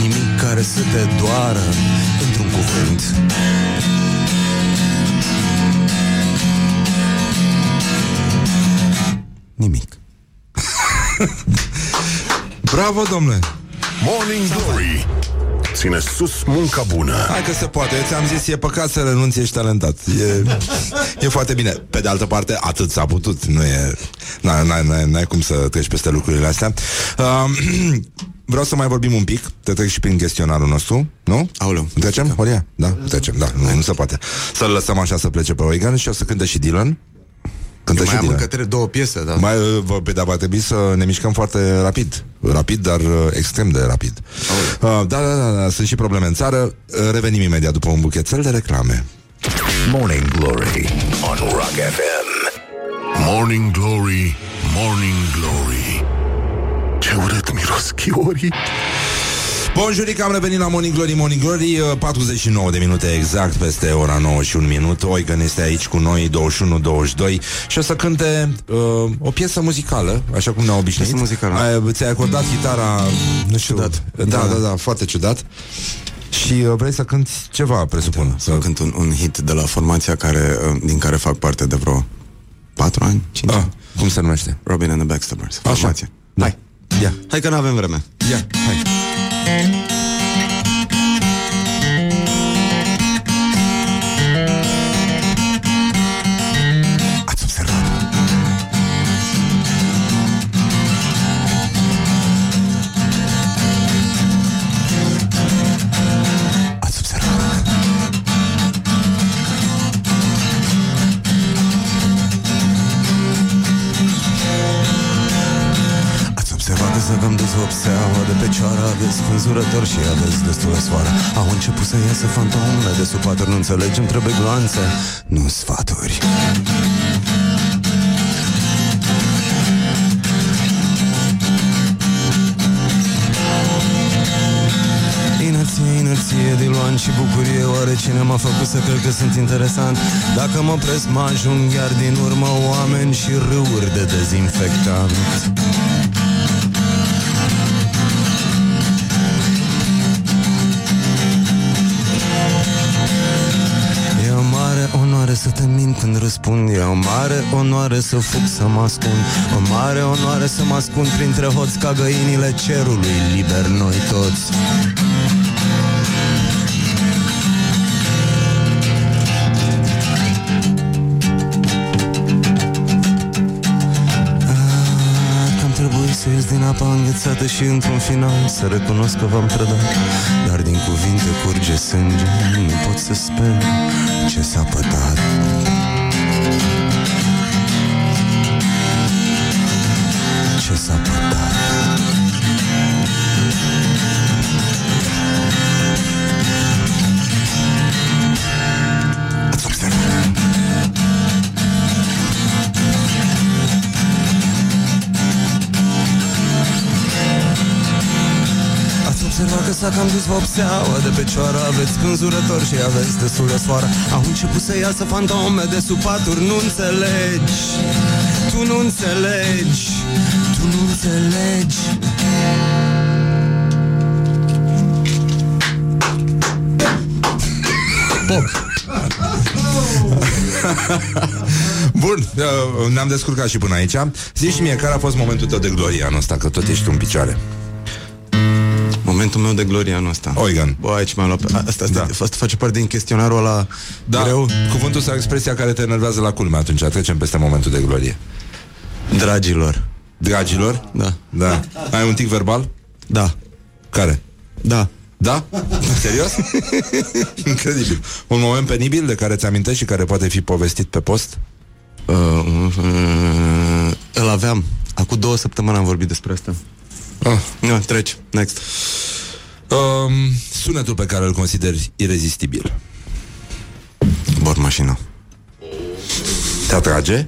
Nimic care să te doară Într-un cuvânt. Nimic. Bravo, domnule! Morning Glory Ține sus munca bună Hai că se poate. Eu ți-am zis, e păcat să renunți, ești talentat. E, e foarte bine. Pe de altă parte, atât s-a putut. Nu e... N-ai, n-ai, n-ai, n-ai cum să treci peste lucrurile astea. Uh, vreau să mai vorbim un pic. Te trec și prin chestionarul nostru, nu? Aoleu. Trecem, Horia? Da, trecem, da. Nu, nu se poate. Să-l lăsăm așa să plece pe Oigan și o să cânte și Dylan. Cântă Mai și am Dylan. încă tre- două piese, da. Mai, uh, vă- pe da, va trebui să ne mișcăm foarte rapid. Rapid, dar uh, extrem de rapid. Uh, da, da, da, da, sunt și probleme în țară. Uh, revenim imediat după un buchețel de reclame. Morning Glory on Rock FM. Morning Glory Morning Glory Ce urât miros chiorii Bonjuric, am revenit la Morning Glory, Morning Glory uh, 49 de minute exact peste ora 9 și un minut Oigan este aici cu noi 21-22 Și o să cânte uh, o piesă muzicală Așa cum ne-a obișnuit Piesă muzicală. Ai, Ți-ai acordat gitara Nu știu Ciudat. Da, da, Da. da, foarte ciudat Și uh, vrei să cânti ceva, presupun Să cânt un, un hit de la formația care, uh, din care fac parte de vreo 4 ani, 5 ah, ani. Cum se numește? Robin and the Backstabbers. Așa. Formația. Da. Hai. Ia, Hai că nu avem vreme. ia, hai vopseaua de pe cioară Aveți spânzurător și aveți destulă soară Au început să iasă fantomele de sub patru Nu înțelegem, trebuie gloanțe, nu sfaturi. Inerție, inerție, diluan și bucurie Oare cine m-a făcut să cred că sunt interesant? Dacă mă opresc, mă ajung iar din urmă Oameni și râuri de dezinfectant să te mint când răspund. E o mare onoare să fug să mă ascund. O mare onoare să mă ascund printre hoți ca găinile cerului. Liber noi toți ies din apa înghețată și într-un final Să recunosc că v-am trădat. Dar din cuvinte curge sânge Nu pot să sper ce s-a pătat observat că s-a cam dus vopseaua de pe cioară Aveți spânzurător și aveți destul de soară. Au început să iasă fantome de sub paturi. Nu înțelegi, tu nu înțelegi. Tu nu înțelegi. Pop. Bun, uh, ne-am descurcat și până aici. Zici mie care a fost momentul tău de glorie anul ăsta? Că tot ești în picioare Momentul meu de glorie anul ăsta. Oigan Bă, aici m-am luat. Pe... Asta, asta, Da. da. asta face parte din chestionarul ăla Da, greu. Cuvântul sau expresia care te enervează la culme Atunci? Trecem peste momentul de glorie. Dragilor. Dragilor? Da. Da. Ai un tic verbal? Da. Care? Da. Da? Serios? Incredibil. Un moment penibil de care ți amintești și care poate fi povestit pe post? uh, uh, Îl aveam. Acum două săptămâni am vorbit despre asta Ah. Nu, treci, next Um, sunetul pe care îl consideri irezistibil Bor mașina Te atrage?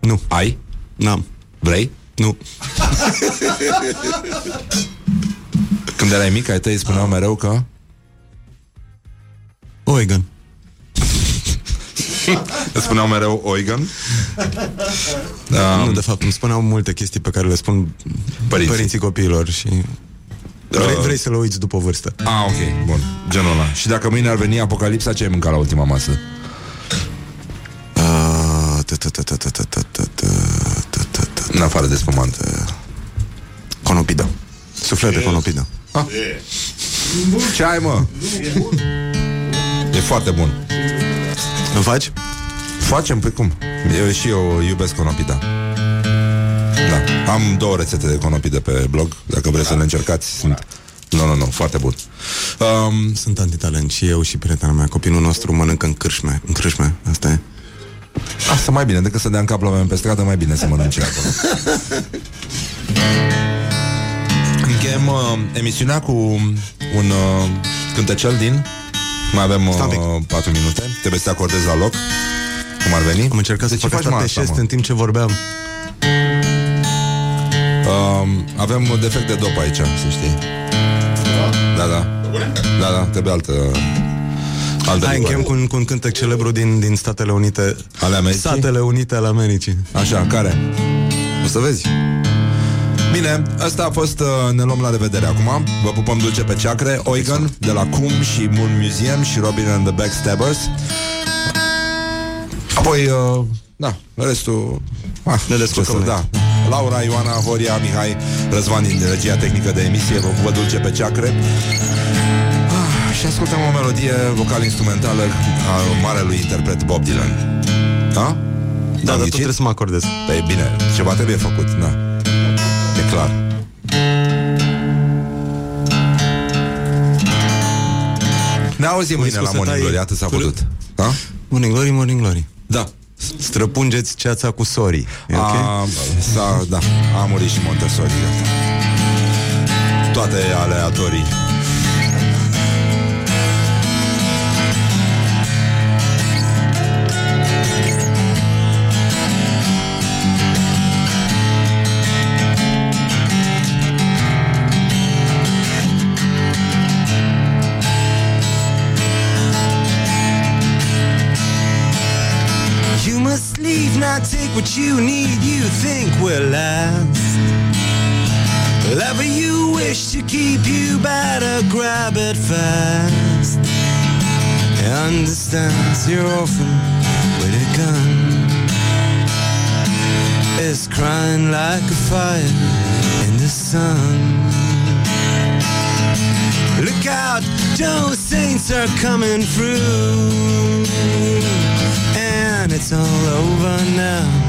Nu, Ai? n-am Vrei? Nu Când erai mic, ai tăi spuneau mereu că Oigan îmi spuneau mereu Oigan. Da. Nu, de fapt, îmi spuneau multe chestii pe care le spun părinții, părinții copiilor și... Uh, vrei, vrei să le uiți după vârstă. Ah, ok, bun, genul ăla. Și dacă mâine ar veni apocalipsa, ce ai mâncat la ultima masă? În afară de spumant. Conopidă. Suflet de conopidă. Ce ai, mă? E foarte bun. Îmi faci? Facem, pe cum? Eu și eu iubesc conopida. Da, am două rețete de conopidă pe blog Dacă vreți să le încercați. Sunt Nu, nu, nu, foarte bun. Um, Sunt antitalent și eu și prietena mea. Copilul nostru mănâncă în cârșme. În cârșme, asta e? Asta mai bine, decât să dea în cap la oameni pe stradă Mai bine să mănânce acolo. Încheiem uh, emisiunea cu un uh, cântecel din Mai avem Stai un uh, 4 minute Trebuie să te acordezi la loc Cum ar veni Am încercat De să ce fac faci, asta mă, de asta, șest mă? în timp ce vorbeam Uh, avem un defect de dop aici, să știi. Da, da. Da, da, trebuie altă... altă Hai, licoare. închem cu un, cu un cântec celebru din, din Statele Unite Ale Americii? Statele Unite ale Americii Așa, care? O să vezi. Bine, asta a fost uh, Ne luăm la revedere acum Vă pupăm dulce pe ceacre Oigan de la Cum și Moon Museum Și Robin and the Backstabbers Apoi, uh, da, restul ah, Ne descurcăm ce să- noi. Da, Laura, Ioana, Horia, Mihai Răzvan din regia tehnică de emisie Vă pupă dulce pe ceacre ah, Și ascultăm o melodie vocal-instrumentală A marelui interpret Bob Dylan Da? Da, Am dar tu ghicit? trebuie să mă acordezi Păi bine, ceva trebuie făcut, da. E clar. Ne auzim Cum ai mâine la spus să Morning tai Glory, atât s-a cu- putut. Da? Morning Glory, Morning Glory Da. Străpungeți ceața cu sorii E ok? A, s-a, da, a murit și Montessori. gata. toate aleatorii. What you need, you think will last. Whatever you wish to keep, you better grab it fast. He understands you're orphan with a gun. Is crying like a fire in the sun. Look out, those saints are coming through. And it's all over now,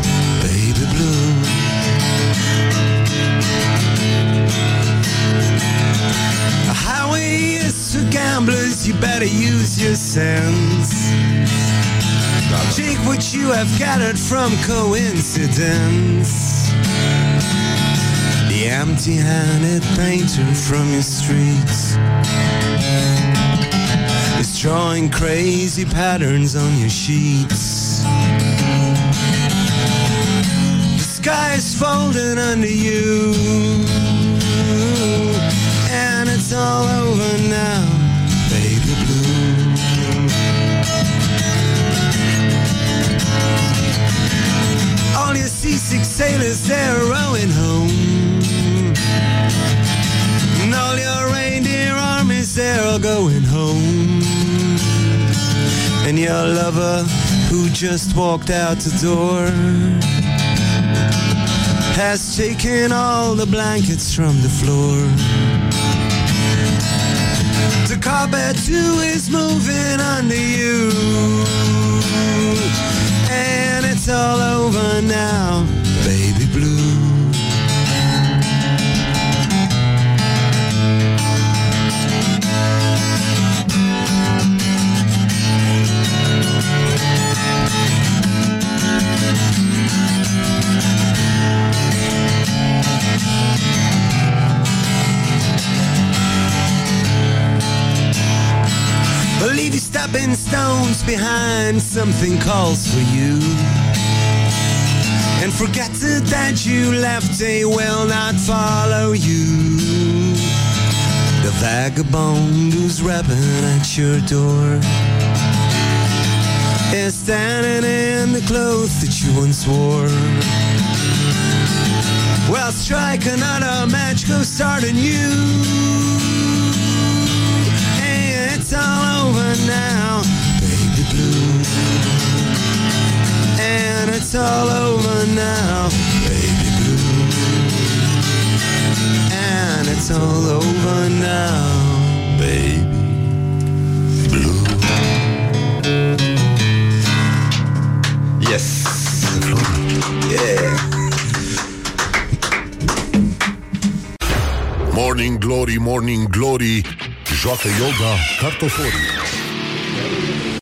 you better use your sense. Take what you have gathered from coincidence. The empty handed painter from your streets is drawing crazy patterns on your sheets. The sky is folding under you, and it's all over now, All your seasick sailors, they're rowing home. And all your reindeer armies, they're all going home. And your lover, who just walked out the door, has taken all the blankets from the floor. The carpet too is moving under you. It's all over now, baby blue. Believe you stepping stones behind something calls for you. And forget the that you left, they will not follow you. The vagabond who's rapping at your door is standing in the clothes that you once wore. Well, strike another match, go starting you. Hey, it's all over now, baby blue. And it's all over now, baby blue. And it's all over now, baby blue. Yes! Yeah. Morning Glory, Morning Glory Joacă yoga cartoforii